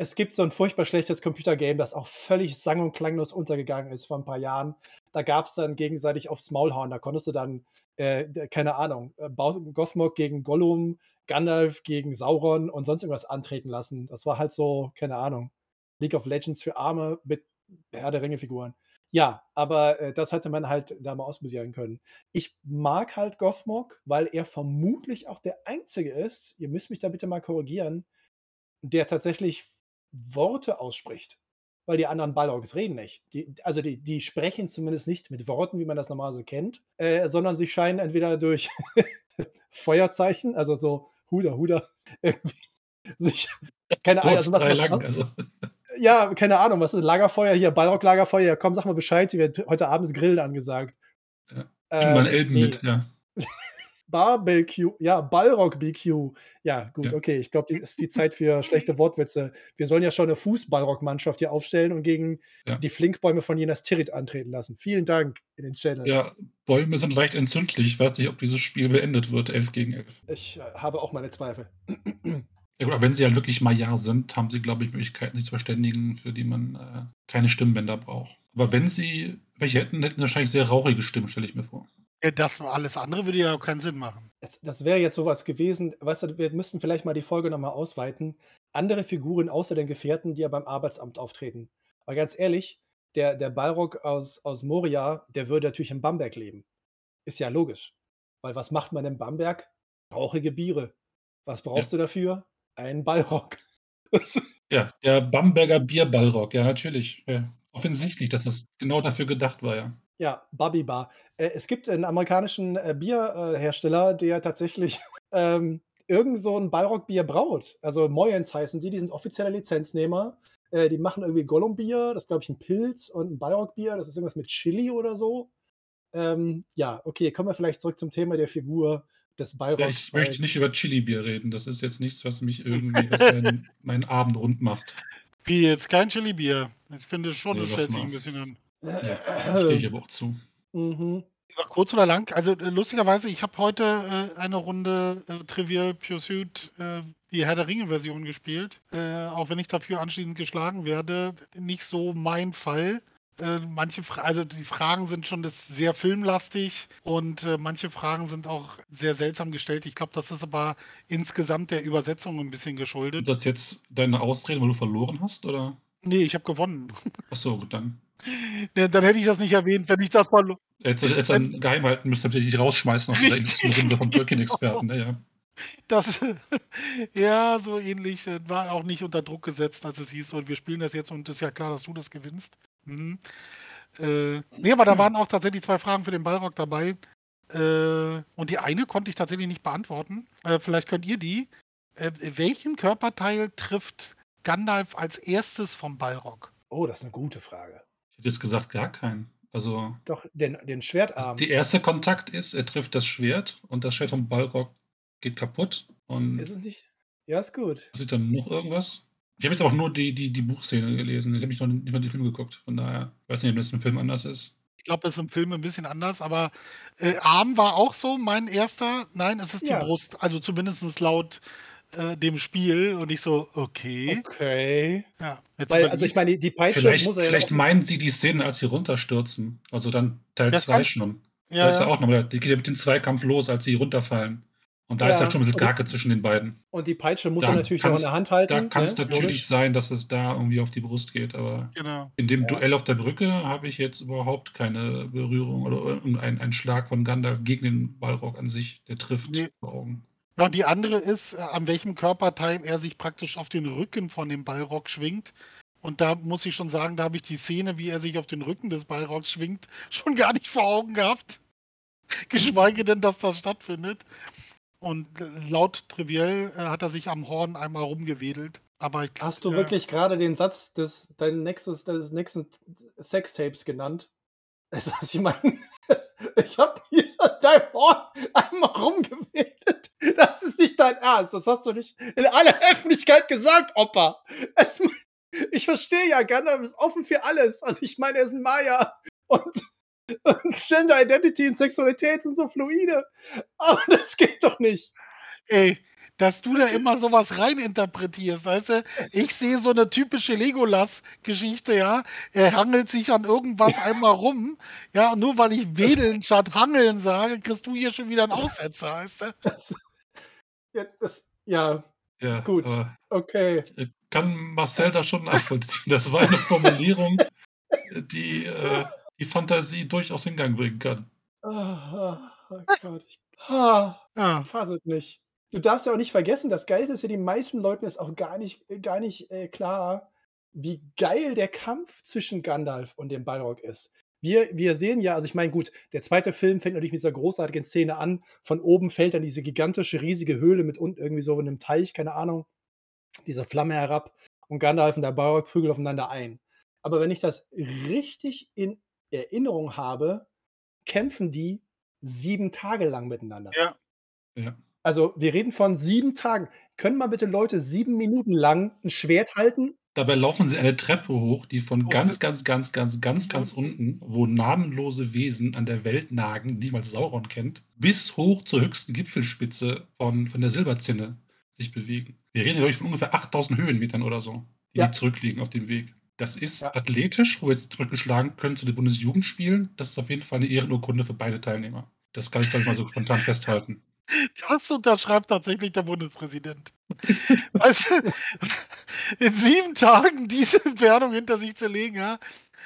es gibt so ein furchtbar schlechtes Computergame, das auch völlig sang- und klanglos untergegangen ist vor ein paar Jahren. Da gab es dann gegenseitig aufs Maul hauen. Da konntest du dann, äh, keine Ahnung, äh, Gothmog gegen Gollum, Gandalf gegen Sauron und sonst irgendwas antreten lassen. Das war halt so, keine Ahnung, League of Legends für Arme mit Herr der Ringe-Figuren. Ja, aber, äh, das hätte man halt da mal ausprobieren können. Ich mag halt Gothmog, weil er vermutlich auch der Einzige ist, ihr müsst mich da bitte mal korrigieren, der tatsächlich Worte ausspricht, weil die anderen Balrogs reden nicht. Die also, die die sprechen zumindest nicht mit Worten, wie man das normalerweise kennt, äh, sondern sie scheinen entweder durch (laughs) Feuerzeichen, also so Huda Huda, (laughs) irgendwie sich keine Ahnung, also was was also. Ja, keine Ahnung, was ist Lagerfeuer hier, Balrog-Lagerfeuer, komm, sag mal Bescheid, hier wird heute abends Grillen angesagt. Ja. Bring mal Ähm, Elben ne. mit, ja. (laughs) Barbecue, ja, Balrog BQ. Ja, gut, Ja. okay, ich glaube, die ist die Zeit für (laughs) schlechte Wortwitze. Wir sollen ja schon 'ne Fußballrock-Mannschaft hier aufstellen und gegen Ja. die Flinkbäume von Minas Tirith antreten lassen. Vielen Dank in den Channel. Ja, Bäume sind leicht entzündlich. Ich weiß nicht, ob dieses Spiel beendet wird, 11 gegen 11. Ich, äh, habe auch meine Zweifel. (clears throat) Ja gut, aber wenn sie halt wirklich Maiar sind, haben sie, glaube ich, Möglichkeiten, sich zu verständigen, für die man, äh, keine Stimmbänder braucht. Aber wenn sie welche hätten, hätten sie wahrscheinlich sehr rauchige Stimmen, stelle ich mir vor. Ja, das alles andere würde ja auch keinen Sinn machen. Das das wäre jetzt so was gewesen weißt du, wir müssten vielleicht mal die Folge noch mal ausweiten. Andere Figuren außer den Gefährten, die ja beim Arbeitsamt auftreten. Weil ganz ehrlich, der der Balrog aus aus Moria, der würde natürlich in Bamberg leben. Ist ja logisch. Weil was macht man in Bamberg? Rauchige Biere. Was brauchst du dafür? Einen Balrog. (laughs) Ja, der Bamberger Bierballrock, ja, natürlich. Ja. Offensichtlich, dass das genau dafür gedacht war, ja. Ja, Bubby Bar. Äh, es gibt 'n amerikanischen, äh, Bier äh, Hersteller, der tatsächlich, (laughs) ähm, irgend so 'n Balrog-Bier braut. Also, Moyens heißen die, die sind offizieller Lizenznehmer. Äh, die machen irgendwie Gollum-Bier, das ist, glaube ich, 'n Pilz und 'n Balrog-Bier, das ist irgendwas mit Chili oder so. Ähm, ja, okay, kommen wir vielleicht zurück zum Thema der Figur des Ja, Balrogs, ich möchte nicht über Chili-Bier reden. Das ist jetzt nichts, was mich irgendwie meinen (laughs) meinen Abend rund macht. Wie jetzt? Kein Chili-Bier? Ich finde schon, Ne, das stellt sich mal. 'n bisschen an. Ja, stehe ich aber auch zu. Mhm. Über kurz oder lang also, äh, lustigerweise, ich habe heute, äh, eine Runde, äh, Trivial Pursuit, äh, die Herr der Ringe-Version gespielt. Äh, auch wenn ich dafür anschließend geschlagen werde, nicht so mein Fall. Äh, manche Fra also, die Fragen sind schon sehr filmlastig und, äh, manche Fragen sind auch sehr seltsam gestellt. Ich glaube, das ist aber insgesamt der Übersetzung 'n bisschen geschuldet. das jetzt deine Ausreden, weil du verloren hast, oder? Ne, ich habe gewonnen. Ach so, gut, dann (laughs) Ne, dann hätte ich das nicht erwähnt, wenn ich das verlo Hättest du hättest dann geheim halten müssen, damit die dich rausschmeißen (laughs) aus Richtig, Runde vom genau. Tolkien-Experten, ja, ja. Das (laughs) ja, so ähnlich, äh, war auch nicht unter Druck gesetzt, als es hieß: „So, wir spielen das jetzt und ist ja klar, dass du das gewinnst.“ Mhm. Äh, ne, aber da waren auch tatsächlich 2 Fragen für den Balrog dabei. Äh, und die eine konnte ich tatsächlich nicht beantworten. Äh, vielleicht könnt ihr die. Äh, welchen Körperteil trifft Gandalf als 1. vom Balrog? Oh, das ist 'ne gute Frage. Ich hätte jetzt gesagt, gar keinen. Also Doch, den den also, Schwertarm. der erste Kontakt ist, er trifft das Schwert und das Schwert vom Balrog geht kaputt und Ist es nicht ja, ist gut. passiert dann noch irgendwas? Ich habe jetzt auch nur die die die Buchszene gelesen. Ich habe nicht noch nicht mal den Film geguckt. Von daher weiß nicht, ob das im Film anders ist. Ich glaube, das ist im Film 'n bisschen anders, aber, äh, Arm war auch so mein 1. Nein, es ist die Ja. Brust, also, zumindest laut, äh, dem Spiel und ich so: „Okay.“ Okay. Ja, jetzt Weil also, ich meine, die Peitsche Vielleicht muss er ja vielleicht meinen sie die Szene, als sie runterstürzen. Also, dann Teil Das 2 kann schon. ja, Da ist ja auch noch die geht ja mit dem Zweikampf los, als sie runterfallen. Und da ist halt Ja, schon 'n bisschen Gake zwischen den beiden. und die Peitsche muss er Da natürlich noch in der Hand da halten, kann's ne, natürlich logisch. sein, dass es da irgendwie auf die Brust geht, aber Genau. in dem Ja. Duell auf der Brücke habe ich jetzt überhaupt keine Berührung oder irgendein ein Schlag von Gandalf gegen den Balrog an sich, der trifft Ne. vor Augen. Ja, und die andere ist, äh, an welchem Körperteil er sich praktisch auf den Rücken von dem Balrog schwingt. Und da muss ich schon sagen, da habe ich die Szene, wie er sich auf den Rücken des Balrogs schwingt, (laughs) schon gar nicht vor Augen gehabt. Geschweige denn, dass das stattfindet. Und äh, laut Trivial, äh, hat er sich am Horn einmal rumgewedelt. Aber ich Hast du ja. wirklich grade den Satz des dein nächstes deines nächsten Sextapes genannt? (laughs) Also, was ich meine, (laughs) ich habe hier (laughs) dein Horn einmal rumgewedelt. Das ist nicht dein Ernst. Das hast du nicht in aller Öffentlichkeit gesagt, Opa. Es ich verstehe ja, Gandalf ist offen für alles. Also, ich meine, er ist 'n Maya und und Gender Identity und Sexualität sind so fluide. Aber (laughs) das geht doch nicht. Ey, dass du da (laughs) immer so was reininterpretierst, weißt du? Ich sehe so 'ne typische Legolas-Geschichte, ja. Er hangelt sich an irgendwas einmal rum, ja, und nur weil ich wedeln statt hangeln sage, kriegst du hier schon wieder 'n Aussetzer, weißt du? (laughs) Das ja, das ja, Ja, gut, okay. ich, äh, kann Marcel da schon nachvollziehen. Das war eine Formulierung, die, äh die Fantasie durchaus in Gang bringen kann. Oh, oh Gott. Ich, oh, ja. Faselt nicht. Du darfst ja auch nicht vergessen, das Geile ist ja, den meisten Leuten ist auch gar nicht, gar nicht äh, klar, wie geil der Kampf zwischen Gandalf und dem Balrog ist. Wir, wir sehen ja, also ich meine, gut, der zweite Film fängt natürlich mit dieser großartigen Szene an. Von oben fällt dann diese gigantische, riesige Höhle mit unten irgendwie so in einem Teich, keine Ahnung, diese Flamme herab und Gandalf und der Balrog prügeln aufeinander ein. Aber wenn ich das richtig in Erinnerung habe, kämpfen die sieben Tage lang miteinander. Ja. Ja. Also, wir reden von sieben Tagen. Können mal bitte Leute sieben Minuten lang ein Schwert halten? Dabei laufen sie eine Treppe hoch, die von oh, ganz, ganz, ganz, ganz, ganz, ganz unten, wo namenlose Wesen an der Welt nagen, die man Sauron kennt, bis hoch zur höchsten Gipfelspitze von, von der Silberzinne sich bewegen. Wir reden, glaube ich, von ungefähr 8000 Höhenmetern oder so, die, ja. die zurückliegen auf dem Weg. Das ist ja. athletisch, wo wir jetzt zurückgeschlagen können zu den Bundesjugendspielen. Das ist auf jeden Fall eine Ehrenurkunde für beide Teilnehmer. Das kann ich, glaube ich, mal so spontan festhalten. Das unterschreibt tatsächlich der Bundespräsident. du, (laughs) in sieben Tagen diese Entfernung hinter sich zu legen, ja,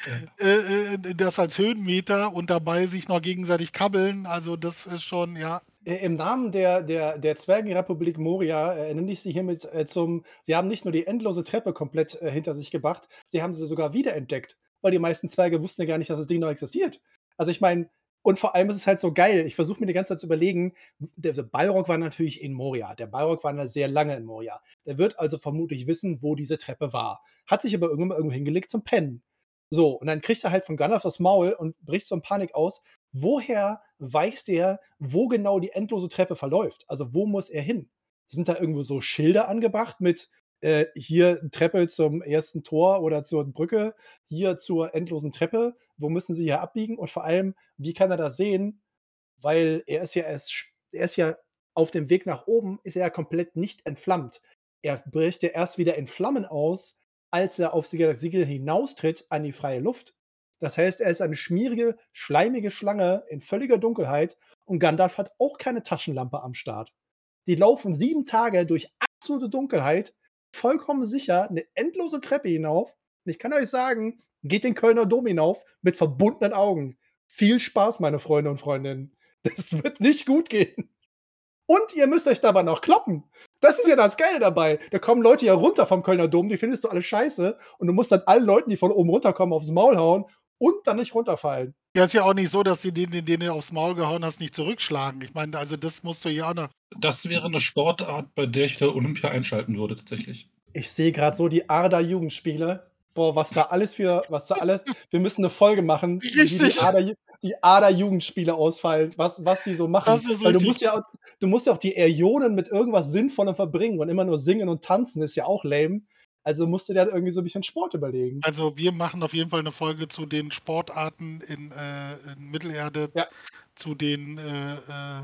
ja. Äh, äh das als Höhenmeter und dabei sich noch gegenseitig kabbeln, also das ist schon, ja. Äh, Im Namen der, der, der Zwergenrepublik Moria äh, nenne ich Sie hiermit äh, zum. Sie haben nicht nur die endlose Treppe komplett hinter sich gebracht, Sie haben sie sogar wiederentdeckt, weil die meisten Zwerge wussten ja gar nicht, dass das Ding noch existiert. Also ich meine, und vor allem ist es halt so geil. Ich versuche mir die ganze Zeit zu überlegen, der, der Balrog war natürlich in Moria. Der Balrog war sehr lange in Moria. Der wird also vermutlich wissen, wo diese Treppe war. Hat sich aber irgendwann mal irgendwo hingelegt zum Pennen. So, und dann kriegt er halt von Gandalf das Maul und bricht so in Panik aus. Woher weiß der, wo genau die endlose Treppe verläuft? Also, wo muss er hin? Sind da irgendwo so Schilder angebracht mit äh, hier Treppe zum ersten Tor oder zur Brücke, hier zur endlosen Treppe? Wo müssen sie hier abbiegen? Und vor allem, wie kann er das sehen? Weil er ist ja erst, er ist ja auf dem Weg nach oben, ist er ja komplett nicht entflammt. Er bricht ja erst wieder in Flammen aus, als er auf Siegel hinaustritt an die freie Luft. Das heißt, er ist eine schmierige, schleimige Schlange in völliger Dunkelheit und Gandalf hat auch keine Taschenlampe am Start. Die laufen sieben Tage durch absolute Dunkelheit, vollkommen sicher eine endlose Treppe hinauf. Und ich kann euch sagen, geht den Kölner Dom hinauf mit verbundenen Augen. Viel Spaß, meine Freunde und Freundinnen. (laughs) Das wird nicht gut gehen. Und ihr müsst euch dabei noch kloppen. Das ist ja das Geile dabei. Da kommen Leute ja runter vom Kölner Dom, die findest du alle scheiße. Und du musst dann allen Leuten, die von oben runterkommen, aufs Maul hauen und dann nicht runterfallen. Ja, ist ja auch nicht so, dass die den, den du aufs Maul gehauen hast, nicht zurückschlagen. Ich meine, also das musst du ja noch. Das wäre eine Sportart, bei der ich der Olympia einschalten würde, tatsächlich. Ich sehe gerade so die Arda-Jugendspiele. Boah, was da alles für, was da alles. Wir müssen eine Folge machen, Richtig. wie die Arda, die Ader-Jugendspiele ausfallen, was, was die so machen. Das ist Weil du musst, ja, du musst ja auch die Äonen mit irgendwas Sinnvollem verbringen und immer nur singen und tanzen ist ja auch lame. Also musst du dir irgendwie so ein bisschen Sport überlegen. Also wir machen auf jeden Fall eine Folge zu den Sportarten in, äh, in Mittelerde, ja. zu den äh, äh,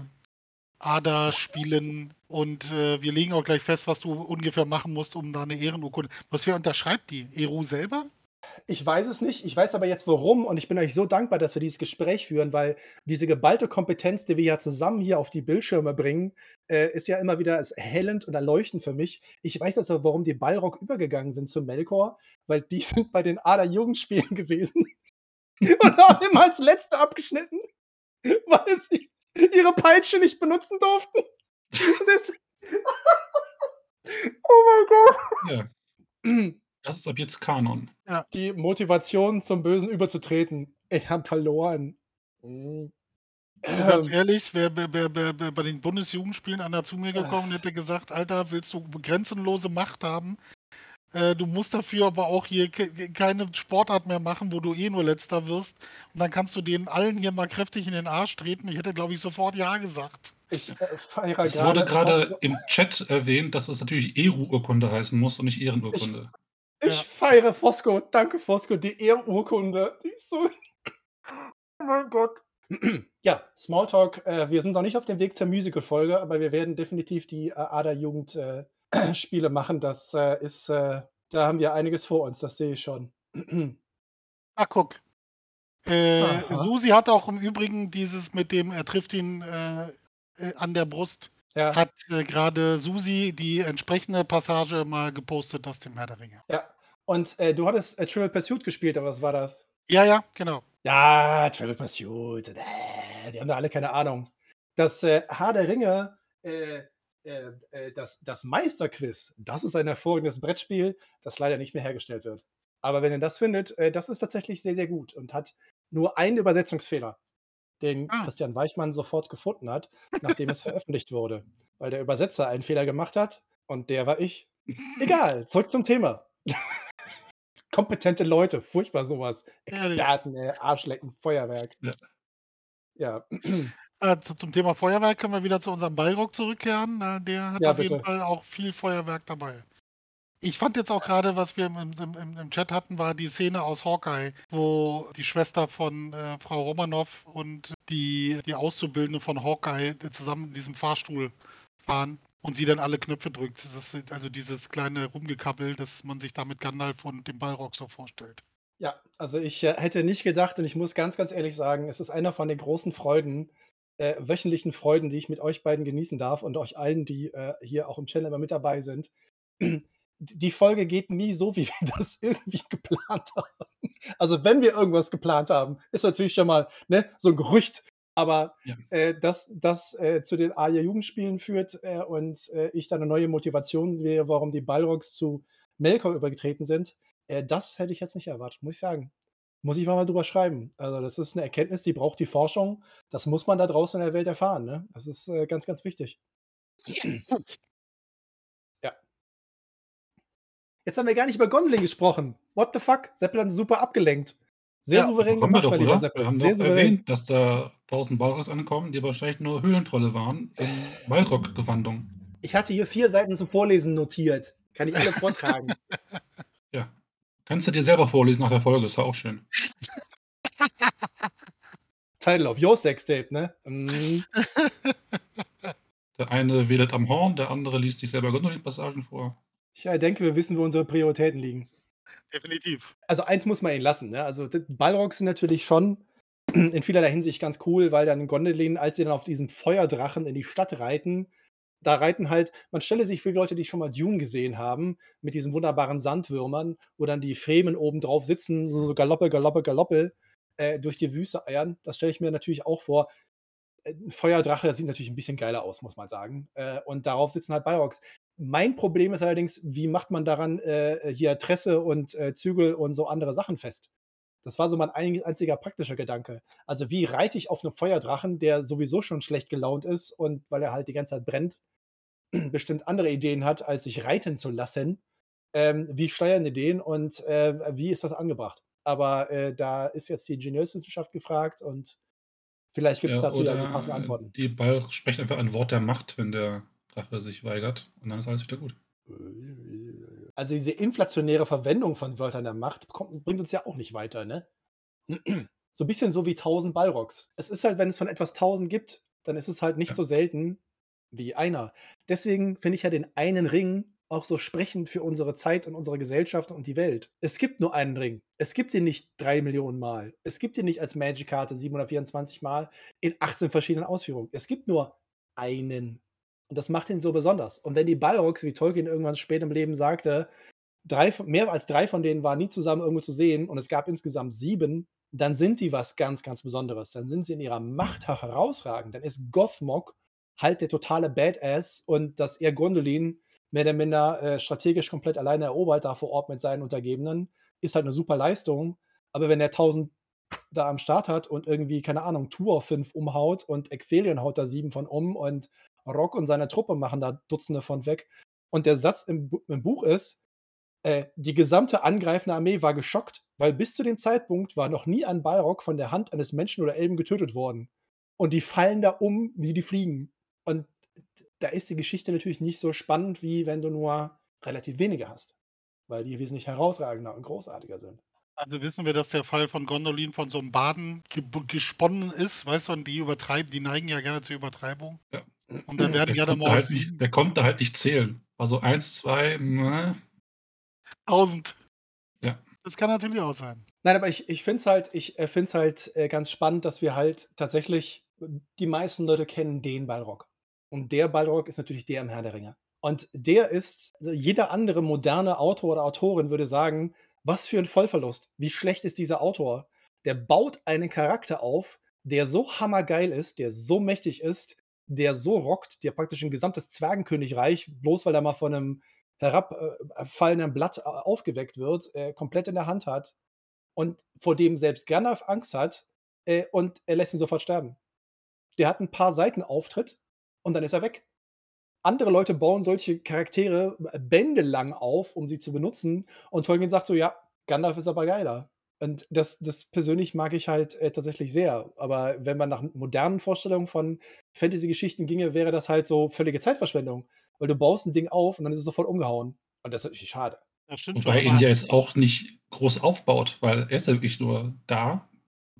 ADA-Spielen und äh, wir legen auch gleich fest, was du ungefähr machen musst, um da eine Ehrenurkunde. Was wer unterschreibt die? Eru selber? Ich weiß es nicht. Ich weiß aber jetzt warum und ich bin euch so dankbar, dass wir dieses Gespräch führen, weil diese geballte Kompetenz, die wir ja zusammen hier auf die Bildschirme bringen, äh, ist ja immer wieder erhellend und erleuchtend für mich. Ich weiß also, warum die Ballrock übergegangen sind zu Melkor, weil die (laughs) sind bei den Ader-Jugendspielen gewesen (laughs) und haben immer als Letzte abgeschnitten, (laughs) weil sie ihre Peitsche nicht benutzen durften. Oh mein Gott. Ja. (clears throat) Das ist ab jetzt Kanon. Ja. Die Motivation zum Bösen überzutreten. Ich habe verloren. Mhm. Ganz ähm. ehrlich, wer, wer, wer, wer, bei den Bundesjugendspielen einer zu mir gekommen hätte gesagt, Alter, willst du grenzenlose Macht haben? Äh, du musst dafür aber auch hier ke keine Sportart mehr machen, wo du eh nur letzter wirst. Und dann kannst du denen allen hier mal kräftig in den Arsch treten. Ich hätte, glaube ich, sofort Ja gesagt. Ich äh, feiere Es wurde gerade im Chat erwähnt, dass es natürlich Eru-Urkunde heißen muss und nicht Ehrenurkunde. Ich ja. feiere Fosco. Danke, Fosco. Die Ehrenurkunde. Die ist so. (laughs) oh mein Gott. ja, Smalltalk. Äh, wir sind noch nicht auf dem Weg zur Musical-Folge, aber wir werden definitiv die äh, Ader-Jugend-Spiele äh, (clears throat) machen. Das äh, ist. Äh, da haben wir einiges vor uns. Das sehe ich schon. Ach, (clears throat) guck. Äh, Susi hat auch im Übrigen dieses mit dem, er trifft ihn an der Brust ja. hat äh, gerade Susi die entsprechende Passage mal gepostet aus dem Herr der Ringe. Ja. Und äh, du hattest äh, Trivial Pursuit gespielt, aber was war das? Ja, ja, genau. Ja, Travel Pursuit. Äh, die haben da alle keine Ahnung. Das äh, Haar der Ringe, äh, äh, das, das Meisterquiz, das ist ein hervorragendes Brettspiel, das leider nicht mehr hergestellt wird. Aber wenn ihr das findet, das ist tatsächlich sehr, sehr gut und hat nur einen Übersetzungsfehler, den Ah. Christian Weichmann sofort gefunden hat, nachdem es veröffentlicht wurde. Weil der Übersetzer einen Fehler gemacht hat und der war ich. Egal, zurück zum Thema. (laughs) Kompetente Leute, furchtbar sowas. Experten, ey, Arschlecken, Feuerwerk. Ja. Ja. (clears throat) Äh, zu- zum Thema Feuerwerk können wir wieder zu unserem Ballrock zurückkehren. Äh, der hat Ja, auf jeden bitte. Fall auch viel Feuerwerk dabei. Ich fand jetzt auch gerade, was wir im, im, im, Chat hatten, war die Szene aus Hawkeye, wo die Schwester von äh, Frau Romanoff und die, die Auszubildende von Hawkeye zusammen in diesem Fahrstuhl fahren und sie dann alle Knöpfe drückt. Ist also dieses kleine Rumgekappel, das man sich da mit Gandalf und dem Ballrock so vorstellt. Ja, also ich äh, hätte nicht gedacht und ich muss ganz, ganz ehrlich sagen, es ist einer von den großen Freuden, äh, wöchentlichen Freuden, die ich mit euch beiden genießen darf und euch allen, die äh, hier auch im Channel immer mit dabei sind. Die Folge geht nie so, wie wir (laughs) das irgendwie geplant haben. Also wenn wir irgendwas geplant haben, ist natürlich schon mal ne, so ein Gerücht. Aber Ja. äh, dass das äh, zu den AIA Jugendspielen führt äh, und äh, ich da eine neue Motivation sehe, warum die Ballrocks zu Melkor übergetreten sind, äh, das hätte ich jetzt nicht erwartet, muss ich sagen. Muss ich mal drüber schreiben. Also, das ist eine Erkenntnis, die braucht die Forschung. Das muss man da draußen in der Welt erfahren, ne? Das ist, äh, ganz, ganz wichtig. (clears throat) Jetzt haben wir gar nicht über Gondling gesprochen. What the fuck? Seppel hat super abgelenkt. Sehr Ja, souverän haben wir gemacht, doch, mein lieber oder? Seppel. Wir haben Sehr doch souverän. erwähnt, dass da 1000 Balrogs ankommen, die wahrscheinlich nur Höhlentrolle waren in Balrog-Gewandung. Ich hatte hier 4 Seiten zum Vorlesen notiert. Kann ich alle vortragen. (laughs) Ja. Kannst du dir selber vorlesen nach der Folge, ist ja auch schön. Title of your Sextape, ne? Mhm. Der eine wedelt am Horn, der andere liest sich selber Gondolin-Passagen vor. Ich äh, denke, wir wissen, wo unsere Prioritäten liegen. Definitiv. Also eins muss man ihnen lassen, ne? Also Balrogs sind natürlich schon (clears throat) in vielerlei Hinsicht ganz cool, weil dann Gondolin, als sie dann auf diesem Feuerdrachen in die Stadt reiten, da reiten halt, man stelle sich für die Leute, die schon mal Dune gesehen haben, mit diesen wunderbaren Sandwürmern, wo dann die Fremen oben drauf sitzen, so Galoppe, Galoppe, Galoppe äh, durch die Wüste eiern. Das stelle ich mir natürlich auch vor. Äh, Ein Feuerdrache, sieht natürlich ein bisschen geiler aus, muss man sagen. Äh, und darauf sitzen halt Balrogs. Mein Problem ist allerdings, wie macht man daran äh, hier Tresse und äh, Zügel und so andere Sachen fest? Das war so mein ein, einziger praktischer Gedanke. Also wie reite ich auf einem Feuerdrachen, der sowieso schon schlecht gelaunt ist und weil er halt die ganze Zeit brennt, (clears throat) bestimmt andere Ideen hat, als sich reiten zu lassen. Ähm, wie steuern die den und äh, wie ist das angebracht? Aber äh, da ist jetzt die Ingenieurswissenschaft gefragt und vielleicht gibt es Ja, dazu ja die passenden Antworten. die sprechen einfach ein Wort der Macht, wenn der Drache sich weigert. Und dann ist alles wieder gut. Also diese inflationäre Verwendung von Wörtern der Macht kommt, bringt uns ja auch nicht weiter, ne? (clears throat) So ein bisschen so wie 1000 Balrogs. Es ist halt, wenn es von etwas 1000 gibt, dann ist es halt nicht Ja. so selten wie einer. Deswegen finde ich ja den einen Ring auch so sprechend für unsere Zeit und unsere Gesellschaft und die Welt. Es gibt nur einen Ring. Es gibt ihn nicht drei Millionen Mal. Es gibt ihn nicht als Magic-Karte 724 Mal in 18 verschiedenen Ausführungen. Es gibt nur einen. Und das macht ihn so besonders. Und wenn die Balrogs, wie Tolkien irgendwann spät im Leben sagte, drei, mehr als drei von denen waren nie zusammen irgendwo zu sehen und es gab insgesamt sieben, dann sind die was ganz, ganz Besonderes. Dann sind sie in ihrer Macht herausragend. Dann ist Gothmog halt der totale Badass und dass er Gondolin mehr oder minder äh, strategisch komplett alleine erobert, da vor Ort mit seinen Untergebenen, ist halt eine super Leistung. Aber wenn er 1000 da am Start hat und irgendwie, keine Ahnung, Tour 5 umhaut und Exelion haut da 7 von um und Rock und seine Truppe machen da Dutzende von weg. Und der Satz im, im Buch ist, äh, die gesamte angreifende Armee war geschockt, weil bis zu dem Zeitpunkt war noch nie ein Balrog von der Hand eines Menschen oder Elben getötet worden. Und die fallen da um, wie die fliegen. Und da ist die Geschichte natürlich nicht so spannend, wie wenn du nur relativ wenige hast. Weil die wesentlich herausragender und großartiger sind. Also wissen wir, dass der Fall von Gondolin von so einem Baden ge gesponnen ist, weißt du, und die übertreiben, die neigen ja gerne zur Übertreibung. Ja. Und dann werden Der gerne konnte, mal halt nicht, der konnte halt nicht zählen. Also eins, zwei, ne? 1000. Ja. Das kann natürlich auch sein. Nein, aber ich, ich finde es halt, ich, äh, find's halt äh, ganz spannend, dass wir halt tatsächlich, die meisten Leute kennen den Balrog. Und der Balrog ist natürlich der im Herr der Ringe. Und der ist, also jeder andere moderne Autor oder Autorin würde sagen, was für ein Vollverlust. Wie schlecht ist dieser Autor? der baut einen Charakter auf, der so hammergeil ist, der so mächtig ist, der so rockt, der praktisch ein gesamtes Zwergenkönigreich, bloß weil er mal von einem herabfallenden Blatt aufgeweckt wird, äh, komplett in der Hand hat und vor dem selbst Gandalf Angst hat äh, und er lässt ihn sofort sterben. Der hat ein paar Seiten Auftritt und dann ist er weg. Andere Leute bauen solche Charaktere bändelang auf, um sie zu benutzen und Tolkien sagt so: „Ja, Gandalf ist aber geiler.“ Und das das persönlich mag ich halt, äh, tatsächlich sehr. Aber wenn man nach modernen Vorstellungen von Fantasy-Geschichten ginge, wäre das halt so völlige Zeitverschwendung, weil du baust ein Ding auf und dann ist es sofort umgehauen. Und das ist natürlich schade. Das stimmt Wobei schon, India es auch nicht groß aufbaut, weil er ist ja wirklich nur da,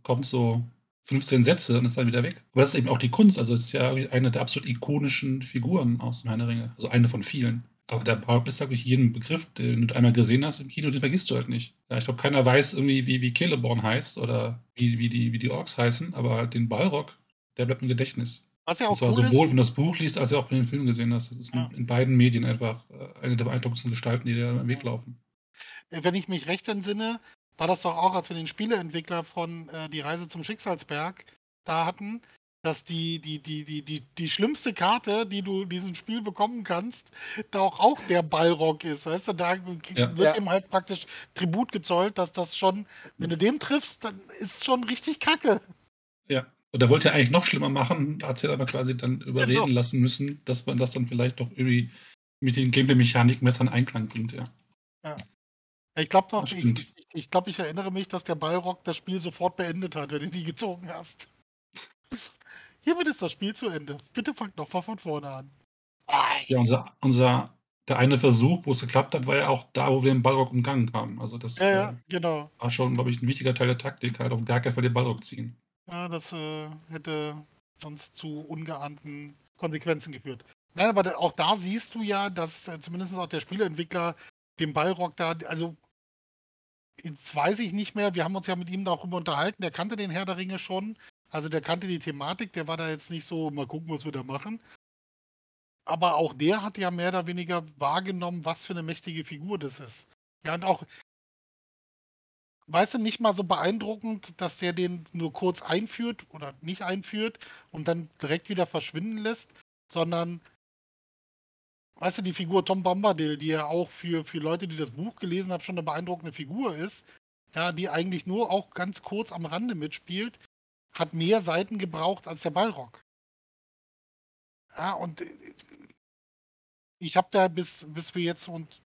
kommt so 15 Sätze und ist dann wieder weg. Aber das ist eben auch die Kunst. Also es ist ja eine der absolut ikonischen Figuren aus dem Herrn der Ringe. Also eine von vielen. Aber der Brauk ist wirklich jeden Begriff, den du einmal gesehen hast im Kino, den vergisst du halt nicht. Ja, ich glaube, keiner weiß irgendwie, wie, wie Celeborn heißt oder wie, wie, die, wie die Orks heißen, aber halt den Balrog, der bleibt im Gedächtnis. Was ja auch cool sowohl, ist, wenn du das Buch liest, als auch wenn du den Film gesehen hast. Das ist ja. in, beiden Medien einfach äh, eine der beeindruckendsten Gestalten, die dir am Weg laufen. Wenn ich mich recht entsinne, war das doch auch, als wir den Spieleentwickler von äh, Die Reise zum Schicksalsberg da hatten, dass die, die, die, die, die, die schlimmste Karte, die du in diesem Spiel bekommen kannst, da auch, auch der Ballrock ist. Weißt du, da ja. wird ja. ihm halt praktisch Tribut gezollt, dass das schon, wenn du dem triffst, dann ist schon richtig kacke. Ja. Und er wollte ja eigentlich noch schlimmer machen, hat sich aber quasi dann überreden genau. lassen müssen, dass man das dann vielleicht doch irgendwie mit den Gameplay-Mechaniken besser in Einklang bringt, ja. Ja. Ich glaube noch, ich, ich, ich, glaub, ich erinnere mich, dass der Ballrock das Spiel sofort beendet hat, wenn du die gezogen hast. Hiermit ist das Spiel zu Ende. Bitte fangt nochmal von vorne an. Ja, unser, unser, der eine Versuch, wo es geklappt hat, war ja auch da, wo wir den Ballrock umgangen haben. Also das ja, ja, äh, genau. war schon, glaube ich, ein wichtiger Teil der Taktik, halt auf gar keinen Fall den Ballrock ziehen. Ja, das äh, hätte sonst zu ungeahnten Konsequenzen geführt. Nein, aber auch da siehst du ja, dass äh, zumindest auch der Spieleentwickler den Ballrock da, also jetzt weiß ich nicht mehr, wir haben uns ja mit ihm darüber unterhalten, der kannte den Herr der Ringe schon, also der kannte die Thematik, der war da jetzt nicht so, mal gucken, was wir da machen. Aber auch der hat ja mehr oder weniger wahrgenommen, was für eine mächtige Figur das ist. Ja, und auch, weißt du, nicht mal so beeindruckend, dass der den nur kurz einführt oder nicht einführt und dann direkt wieder verschwinden lässt, sondern, weißt du, die Figur Tom Bombadil, die ja auch für, für Leute, die das Buch gelesen haben, schon eine beeindruckende Figur ist, ja, die eigentlich nur auch ganz kurz am Rande mitspielt, hat mehr Seiten gebraucht als der Ballrock. Ja, und äh, ich habe da, bis, bis wir jetzt und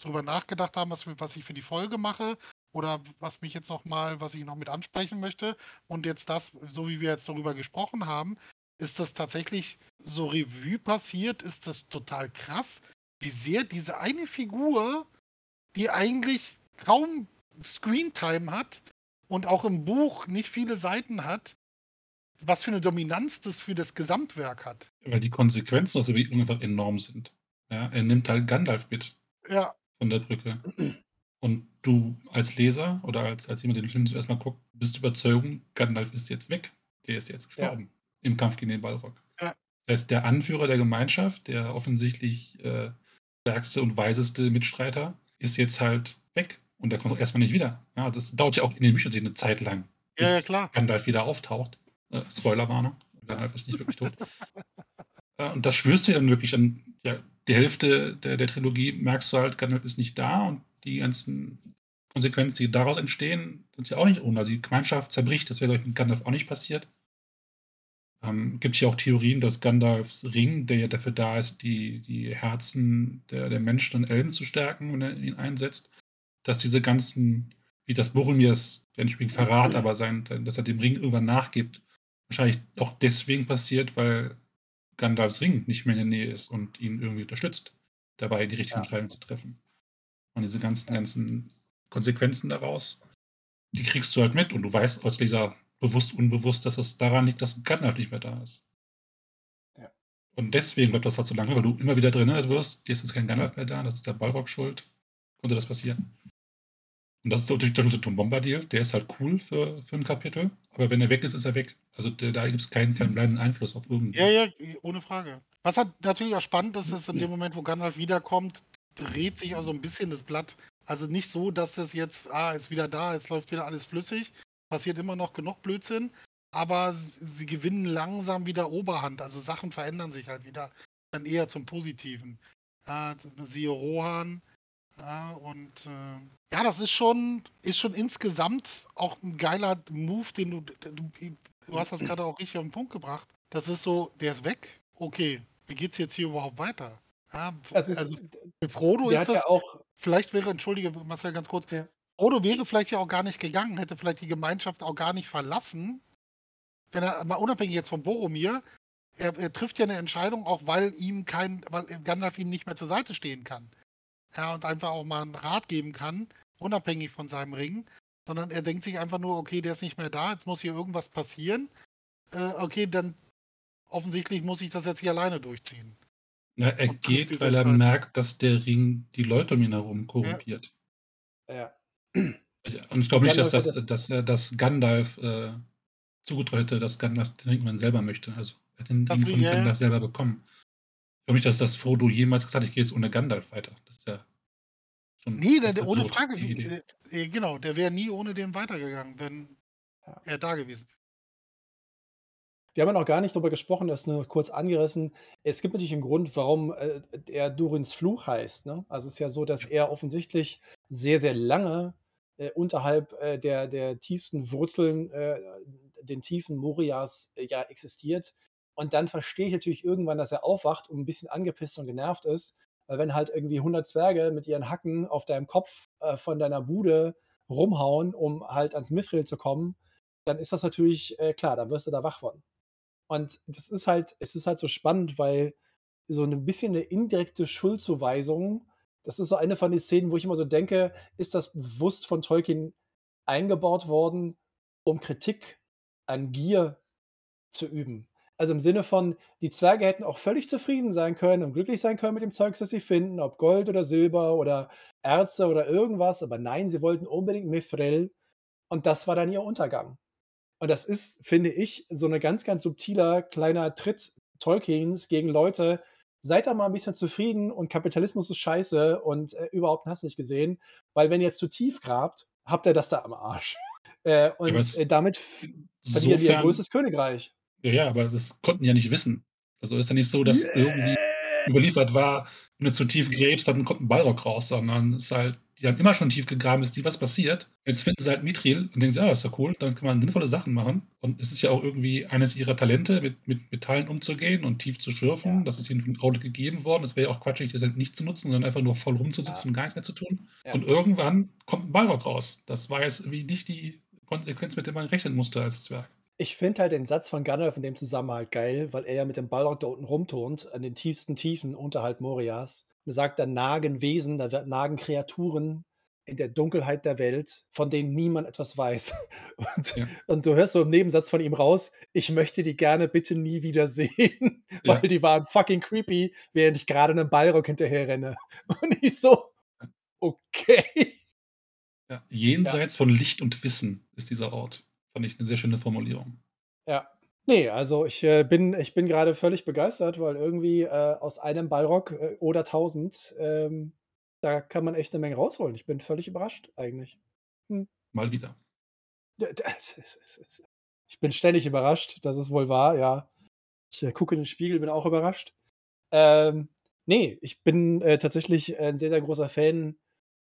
darüber nachgedacht haben, was, was ich für die Folge mache oder was mich jetzt noch mal, was ich noch mit ansprechen möchte und jetzt das, so wie wir jetzt darüber gesprochen haben, ist das tatsächlich so Revue passiert, ist das total krass, wie sehr diese eine Figur, die eigentlich kaum Screentime hat, und auch im Buch nicht viele Seiten hat, was für eine Dominanz das für das Gesamtwerk hat. Weil die Konsequenzen aus der Bewegung einfach enorm sind. Ja, er nimmt halt Gandalf mit ja. von der Brücke. Und du als Leser oder als, als jemand, der den Film zuerst mal guckt, bist überzeugt, Gandalf ist jetzt weg. Der ist jetzt gestorben ja. im Kampf gegen den Balrog. Ja. Das heißt, der Anführer der Gemeinschaft, der offensichtlich äh, stärkste und weiseste Mitstreiter, ist jetzt halt weg. Und der kommt auch erstmal nicht wieder. Ja, das dauert ja auch in den Büchern eine Zeit lang, bis ja, klar. Gandalf wieder auftaucht. Äh, Spoilerwarnung, Gandalf ist nicht wirklich tot. (laughs) äh, und das spürst du dann wirklich an ja, die Hälfte der, der Trilogie, merkst du halt, Gandalf ist nicht da und die ganzen Konsequenzen, die daraus entstehen, sind ja auch nicht ohne. Also die Gemeinschaft zerbricht, das wäre mit Gandalf auch nicht passiert. Ähm, gibt hier auch Theorien, dass Gandalfs Ring, der ja dafür da ist, die, die Herzen der, der Menschen und Elben zu stärken, wenn er ihn einsetzt, dass diese ganzen, wie das Boromirs, der nicht unbedingt Verrat, mhm. aber sein, dass er dem Ring irgendwann nachgibt, wahrscheinlich auch deswegen passiert, weil Gandalfs Ring nicht mehr in der Nähe ist und ihn irgendwie unterstützt, dabei die richtigen ja. Entscheidungen zu treffen. Und diese ganzen, ganzen Konsequenzen daraus, die kriegst du halt mit und du weißt als Leser bewusst, unbewusst, dass es daran liegt, dass Gandalf nicht mehr da ist. Ja. Und deswegen bleibt das halt so lange, weil du immer wieder drin wirst, jetzt ist kein Gandalf mehr da, das ist der Balrog schuld. Konnte das passieren? Und das ist der Unterschied zu Tom Bombadil. Der ist halt cool für, für ein Kapitel, aber wenn er weg ist, ist er weg. Also der, da gibt es keinen, keinen bleibenden Einfluss auf irgendwie. Ja, ja, ohne Frage. Was halt natürlich auch spannend ist, ist in dem Moment, wo Gandalf wiederkommt, dreht sich auch so ein bisschen das Blatt. Also nicht so, dass es jetzt, ah, ist wieder da, jetzt läuft wieder alles flüssig, passiert immer noch genug Blödsinn, aber sie gewinnen langsam wieder Oberhand. Also Sachen verändern sich halt wieder dann eher zum Positiven. Ja, siehe Rohan. Ja, und äh, ja, das ist schon, ist schon insgesamt auch ein geiler Move, den du, du, du hast das gerade auch richtig auf den Punkt gebracht. Das ist so, der ist weg. Okay, wie geht's jetzt hier überhaupt weiter? Ja, ist, also für Frodo ist das ja auch. Vielleicht wäre, entschuldige Marcel, ganz kurz. Ja. Frodo wäre vielleicht ja auch gar nicht gegangen, hätte vielleicht die Gemeinschaft auch gar nicht verlassen. Wenn er mal unabhängig jetzt von Boromir, er, er, trifft ja eine Entscheidung, auch weil ihm kein, weil Gandalf ihm nicht mehr zur Seite stehen kann. Ja, und einfach auch mal einen Rat geben kann, unabhängig von seinem Ring. Sondern er denkt sich einfach nur, okay, der ist nicht mehr da, jetzt muss hier irgendwas passieren. Äh, okay, dann offensichtlich muss ich das jetzt hier alleine durchziehen. Na, er und geht, weil er Fall. merkt, dass der Ring die Leute um ihn herum korrumpiert. Ja. ja. Und ich glaube nicht, dass, das, dass, er das Gandalf äh, zugetraut hätte, dass Gandalf den Ring man selber möchte. Also er hat den Ring von ja. Gandalf selber bekommen. Ich glaube nicht, dass das Frodo jemals gesagt hat, ich gehe jetzt ohne Gandalf weiter. Das ist ja schon. Nee, der, der, ohne Frage. Wie, äh, genau, der wäre nie ohne den weitergegangen, wenn ja. er da gewesen wäre. Wir haben ja noch gar nicht darüber gesprochen, das nur kurz angerissen. Es gibt natürlich einen Grund, warum äh, er Durins Fluch heißt. Ne? Also es ist ja so, dass er offensichtlich sehr, sehr lange äh, unterhalb äh, der, der tiefsten Wurzeln, äh, den Tiefen Morias äh, ja existiert. Und dann verstehe ich natürlich irgendwann, dass er aufwacht und ein bisschen angepisst und genervt ist. Weil wenn halt irgendwie 100 Zwerge mit ihren Hacken auf deinem Kopf äh, von deiner Bude rumhauen, um halt ans Mithril zu kommen, dann ist das natürlich klar, dann wirst du da wach von. Und das ist halt, es ist halt so spannend, weil so ein bisschen eine indirekte Schuldzuweisung, das ist so eine von den Szenen, wo ich immer so denke, ist das bewusst von Tolkien eingebaut worden, um Kritik an Gier zu üben? Also im Sinne von, die Zwerge hätten auch völlig zufrieden sein können und glücklich sein können mit dem Zeugs, das sie finden, ob Gold oder Silber oder Erze oder irgendwas, aber nein, sie wollten unbedingt Mithril und das war dann ihr Untergang. Und das ist, finde ich, so ein ganz, ganz subtiler kleiner Tritt Tolkiens gegen Leute. Seid da mal ein bisschen zufrieden und Kapitalismus ist scheiße und äh, überhaupt hast nicht gesehen, weil wenn ihr jetzt zu tief grabt, habt ihr das da am Arsch. (laughs) Äh, und äh, damit verlieren wir ihr größtes Königreich. Ja, ja, aber das konnten die ja nicht wissen. Also ist ja nicht so, dass yeah. irgendwie überliefert war, wenn du zu tief gräbst, dann kommt ein Ballrock raus, sondern es ist halt die haben immer schon tief gegraben, ist nie was passiert. Jetzt finden sie halt Mithril und denken, ja, das ist ja cool, dann kann man sinnvolle Sachen machen. Und es ist ja auch irgendwie eines ihrer Talente, mit, mit Metallen umzugehen und tief zu schürfen. Ja. Das ist ihnen von Aulik gegeben worden. Das wäre ja auch quatschig, das halt nicht zu nutzen, sondern einfach nur voll rumzusitzen ja. und gar nichts mehr zu tun. Ja. Und irgendwann kommt ein Balrog raus. Das war jetzt irgendwie nicht die Konsequenz, mit der man rechnen musste als Zwerg. Ich finde halt den Satz von Gandalf in dem Zusammenhang geil, weil er ja mit dem Balrog da unten rumturnt, an den tiefsten Tiefen unterhalb Morias. Er sagt, da nagen Wesen, da nagen Kreaturen in der Dunkelheit der Welt, von denen niemand etwas weiß. (laughs) Und, ja. und du hörst so im Nebensatz von ihm raus, ich möchte die gerne bitte nie wieder sehen, (laughs) ja. weil die waren fucking creepy, während ich gerade einen Ballrock hinterher renne. (laughs) Und ich so, okay. Ja, jenseits von Licht und Wissen ist dieser Ort. Fand ich eine sehr schöne Formulierung. Ja, Nee, also ich, äh, bin ich bin gerade völlig begeistert, weil irgendwie, äh, aus einem Ballrock, äh, oder tausend, ähm, da kann man echt eine Menge rausholen. Ich bin völlig überrascht eigentlich. Hm. Mal wieder. (laughs) Ich bin ständig überrascht, das ist wohl wahr, ja. Ich, äh, gucke in den Spiegel, bin auch überrascht. Ähm, ne, ich bin, äh, tatsächlich ein sehr, sehr großer Fan,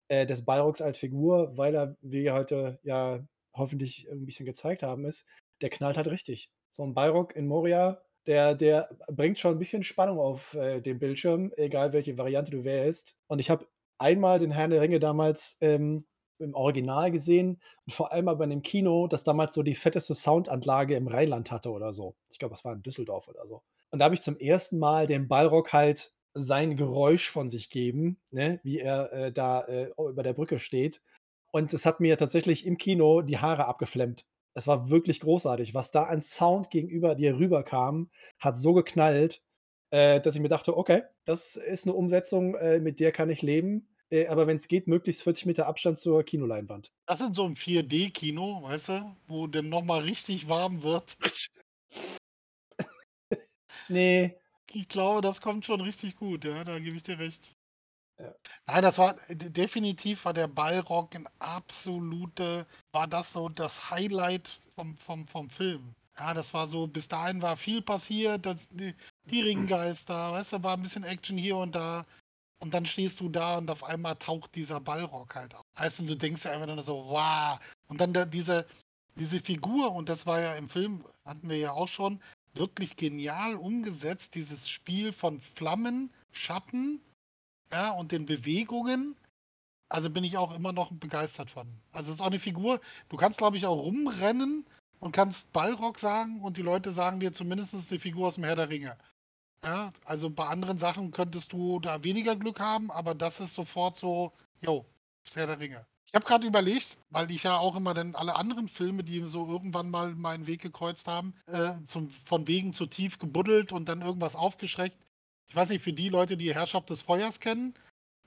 äh, des Balrogs als Figur, weil er, wie heute ja hoffentlich ein bisschen gezeigt haben, ist, der knallt halt richtig so ein Balrog in Moria, der, der bringt schon ein bisschen Spannung auf äh, den Bildschirm, egal welche Variante du wählst. Und ich habe einmal den Herrn der Ringe damals ähm, im Original gesehen und vor allem aber in dem Kino, das damals so die fetteste Soundanlage im Rheinland hatte oder so. Ich glaube, das war in Düsseldorf oder so. Und da habe ich zum ersten Mal den Balrog halt sein Geräusch von sich geben, ne, wie er äh, da äh, über der Brücke steht. Und es hat mir tatsächlich im Kino die Haare abgeflemmt. Es war wirklich großartig. Was da an Sound gegenüber dir rüberkam, hat so geknallt, äh, dass ich mir dachte, okay, das ist eine Umsetzung, äh, mit der kann ich leben. Äh, aber wenn es geht, möglichst 40 Meter Abstand zur Kinoleinwand. Das ist so ein 4D-Kino, weißt du, wo dem nochmal richtig warm wird. (laughs) nee. Ich glaube, das kommt schon richtig gut, ja, da gebe ich dir recht. Ja. Nein, das war definitiv war der Ballrock ein absolute, war das so das Highlight vom, vom, vom Film. Ja, das war so, bis dahin war viel passiert, das, die, die Ringgeister, weißt du, war ein bisschen Action hier und da. Und dann stehst du da und auf einmal taucht dieser Ballrock halt auf. Heißt, und du denkst ja einfach nur so, wow. Und dann da, diese, diese Figur, und das war ja im Film, hatten wir ja auch schon, wirklich genial umgesetzt, dieses Spiel von Flammen, Schatten, ja, und den Bewegungen. Also bin ich auch immer noch begeistert von. Also es ist auch eine Figur, du kannst, glaube ich, auch rumrennen und kannst Ballrock sagen und die Leute sagen dir zumindest eine Figur aus dem Herr der Ringe. Ja, also bei anderen Sachen könntest du da weniger Glück haben, aber das ist sofort so, jo, ist Herr der Ringe. Ich habe gerade überlegt, weil ich ja auch immer dann alle anderen Filme, die so irgendwann mal meinen Weg gekreuzt haben, äh, zum, von wegen zu tief gebuddelt und dann irgendwas aufgeschreckt. Ich weiß nicht, für die Leute, die Herrschaft des Feuers kennen,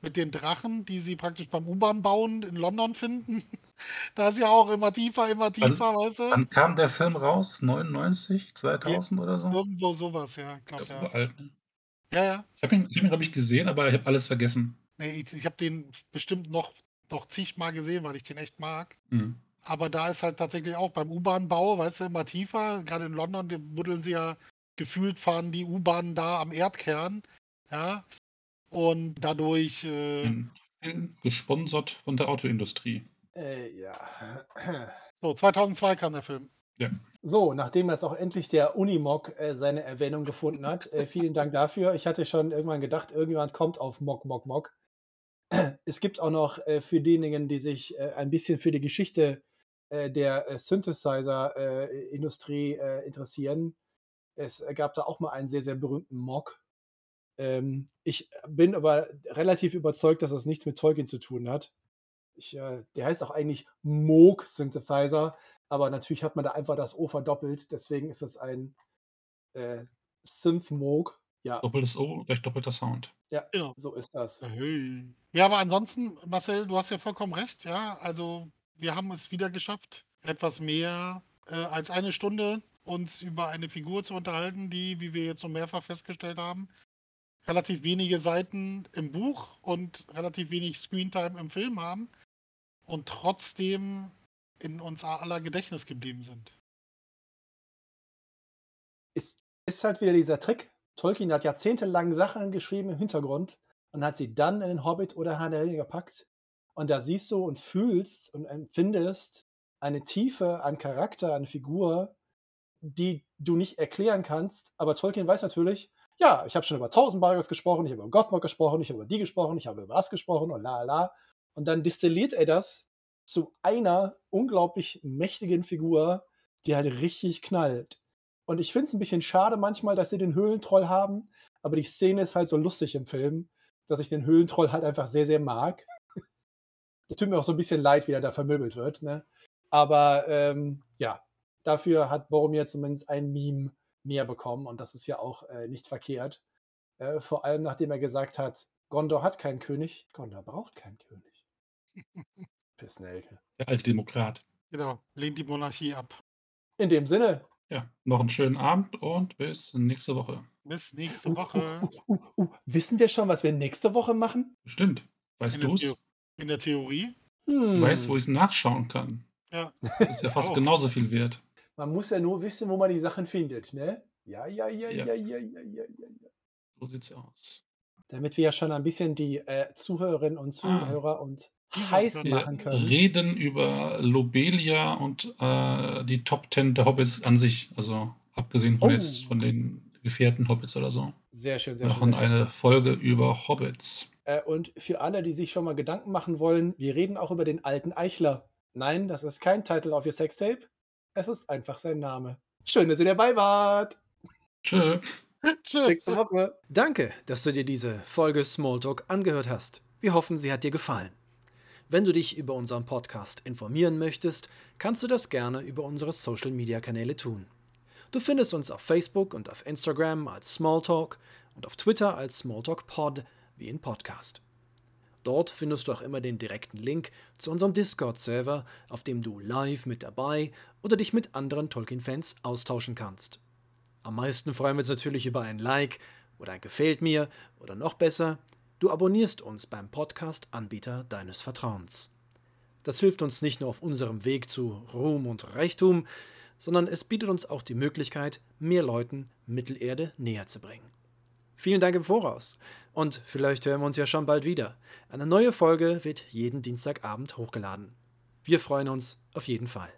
mit den Drachen, die sie praktisch beim U-Bahn bauen in London finden. (laughs) da ist ja auch immer tiefer, immer tiefer, wann, weißt du? Wann kam der Film raus? 99, 2000 ja, oder so? Irgendwo sowas, ja. Glaub, ja. Alt, ne? ja, ja. Ich habe ihn, hab ihn glaube ich, gesehen, aber ich habe alles vergessen. Nee, ich, ich habe den bestimmt noch, noch zigmal gesehen, weil ich den echt mag. Mhm. Aber da ist halt tatsächlich auch beim U-Bahn-Bau, weißt du, immer tiefer. Gerade in London buddeln sie ja gefühlt, fahren die U-Bahnen da am Erdkern. Ja, und dadurch. Äh, gesponsert von der Autoindustrie. Äh, ja. (clears throat) So, 2002 kam der Film. Ja. So, nachdem jetzt auch endlich der Unimog äh, seine Erwähnung gefunden hat, äh, vielen Dank dafür. Ich hatte schon irgendwann gedacht, irgendjemand kommt auf Mog, Mog, Mog. (clears throat) Es gibt auch noch äh, für diejenigen, die sich äh, ein bisschen für die Geschichte äh, der äh, Synthesizer-Industrie interessieren. Es gab da auch mal einen sehr, sehr berühmten Mog, ähm, ich bin aber relativ überzeugt, dass das nichts mit Tolkien zu tun hat. Ich, äh, der heißt auch eigentlich Moog Synthesizer, aber natürlich hat man da einfach das O verdoppelt, deswegen ist es ein äh, Synth Moog. Ja. Doppeltes O, gleich doppelter Sound. Ja, genau. so ist das. Ja, aber ansonsten, Marcel, du hast ja vollkommen recht, ja. Also wir haben es wieder geschafft, etwas mehr äh, als eine Stunde uns über eine Figur zu unterhalten, die, wie wir jetzt so mehrfach festgestellt haben, relativ wenige Seiten im Buch und relativ wenig Screentime im Film haben und trotzdem in uns aller Gedächtnis geblieben sind. Ist, ist halt wieder dieser Trick. Tolkien hat jahrzehntelang Sachen geschrieben im Hintergrund und hat sie dann in den Hobbit oder Herr der Ringe gepackt. Und da siehst du und fühlst und empfindest eine Tiefe an Charakter, an Figur, die du nicht erklären kannst. Aber Tolkien weiß natürlich, ja, ich habe schon über Tausendbargers gesprochen, ich habe über Gothmog gesprochen, ich habe über die gesprochen, ich habe über das gesprochen und la la. Und dann destilliert er das zu einer unglaublich mächtigen Figur, die halt richtig knallt. Und ich finde es ein bisschen schade manchmal, dass sie den Höhlentroll haben, aber die Szene ist halt so lustig im Film, dass ich den Höhlentroll halt einfach sehr, sehr mag. (laughs) Der tut mir auch so ein bisschen leid, wie er da vermöbelt wird. Ne? Aber ähm, ja, dafür hat Boromir zumindest ein Meme mehr bekommen und das ist ja auch äh, nicht verkehrt. Äh, vor allem nachdem er gesagt hat, Gondor hat keinen König, Gondor braucht keinen König. Pissnelke. Ja, als Demokrat. Genau, lehnt die Monarchie ab. In dem Sinne. Ja, noch einen schönen Abend und bis nächste Woche. Bis nächste Woche. Uh, uh, uh, Wissen wir schon, was wir nächste Woche machen? Stimmt. Weißt du es? In der Theorie? Hm. Ich weiß, wo ich es nachschauen kann. Ja. Das ist ja fast (laughs) genauso viel wert. Man muss ja nur wissen, wo man die Sachen findet, ne? Ja, ja, ja, ja, ja, ja, ja, ja. ja. So sieht's aus. Damit wir ja schon ein bisschen die äh, Zuhörerinnen und ah. Zuhörer ah. und heiß machen können. Reden über Lobelia und äh, die Top 10 der Hobbits an sich, also abgesehen von, oh. jetzt, von den gefährten Hobbits oder so. Sehr schön, sehr Wir machen schön. Machen eine Folge über Hobbits. Äh, und für alle, die sich schon mal Gedanken machen wollen, wir reden auch über den alten Eichler. Nein, das ist kein Title auf ihr Sextape. Es ist einfach sein Name. Schön, dass ihr dabei wart. Tschö. Tschüss. Danke, dass du dir diese Folge Smalltalk angehört hast. Wir hoffen, sie hat dir gefallen. Wenn du dich über unseren Podcast informieren möchtest, kannst du das gerne über unsere Social Media Kanäle tun. Du findest uns auf Facebook und auf Instagram als Smalltalk und auf Twitter als Smalltalk Pod wie in Podcast. Dort findest du auch immer den direkten Link zu unserem Discord-Server, auf dem du live mit dabei oder dich mit anderen Tolkien-Fans austauschen kannst. Am meisten freuen wir uns natürlich über ein Like oder ein Gefällt mir oder noch besser du abonnierst uns beim Podcast-Anbieter deines Vertrauens. Das hilft uns nicht nur auf unserem Weg zu Ruhm und Reichtum, sondern es bietet uns auch die Möglichkeit, mehr Leuten Mittelerde näher zu bringen. Vielen Dank im Voraus und vielleicht hören wir uns ja schon bald wieder. Eine neue Folge wird jeden Dienstagabend hochgeladen. Wir freuen uns auf jeden Fall.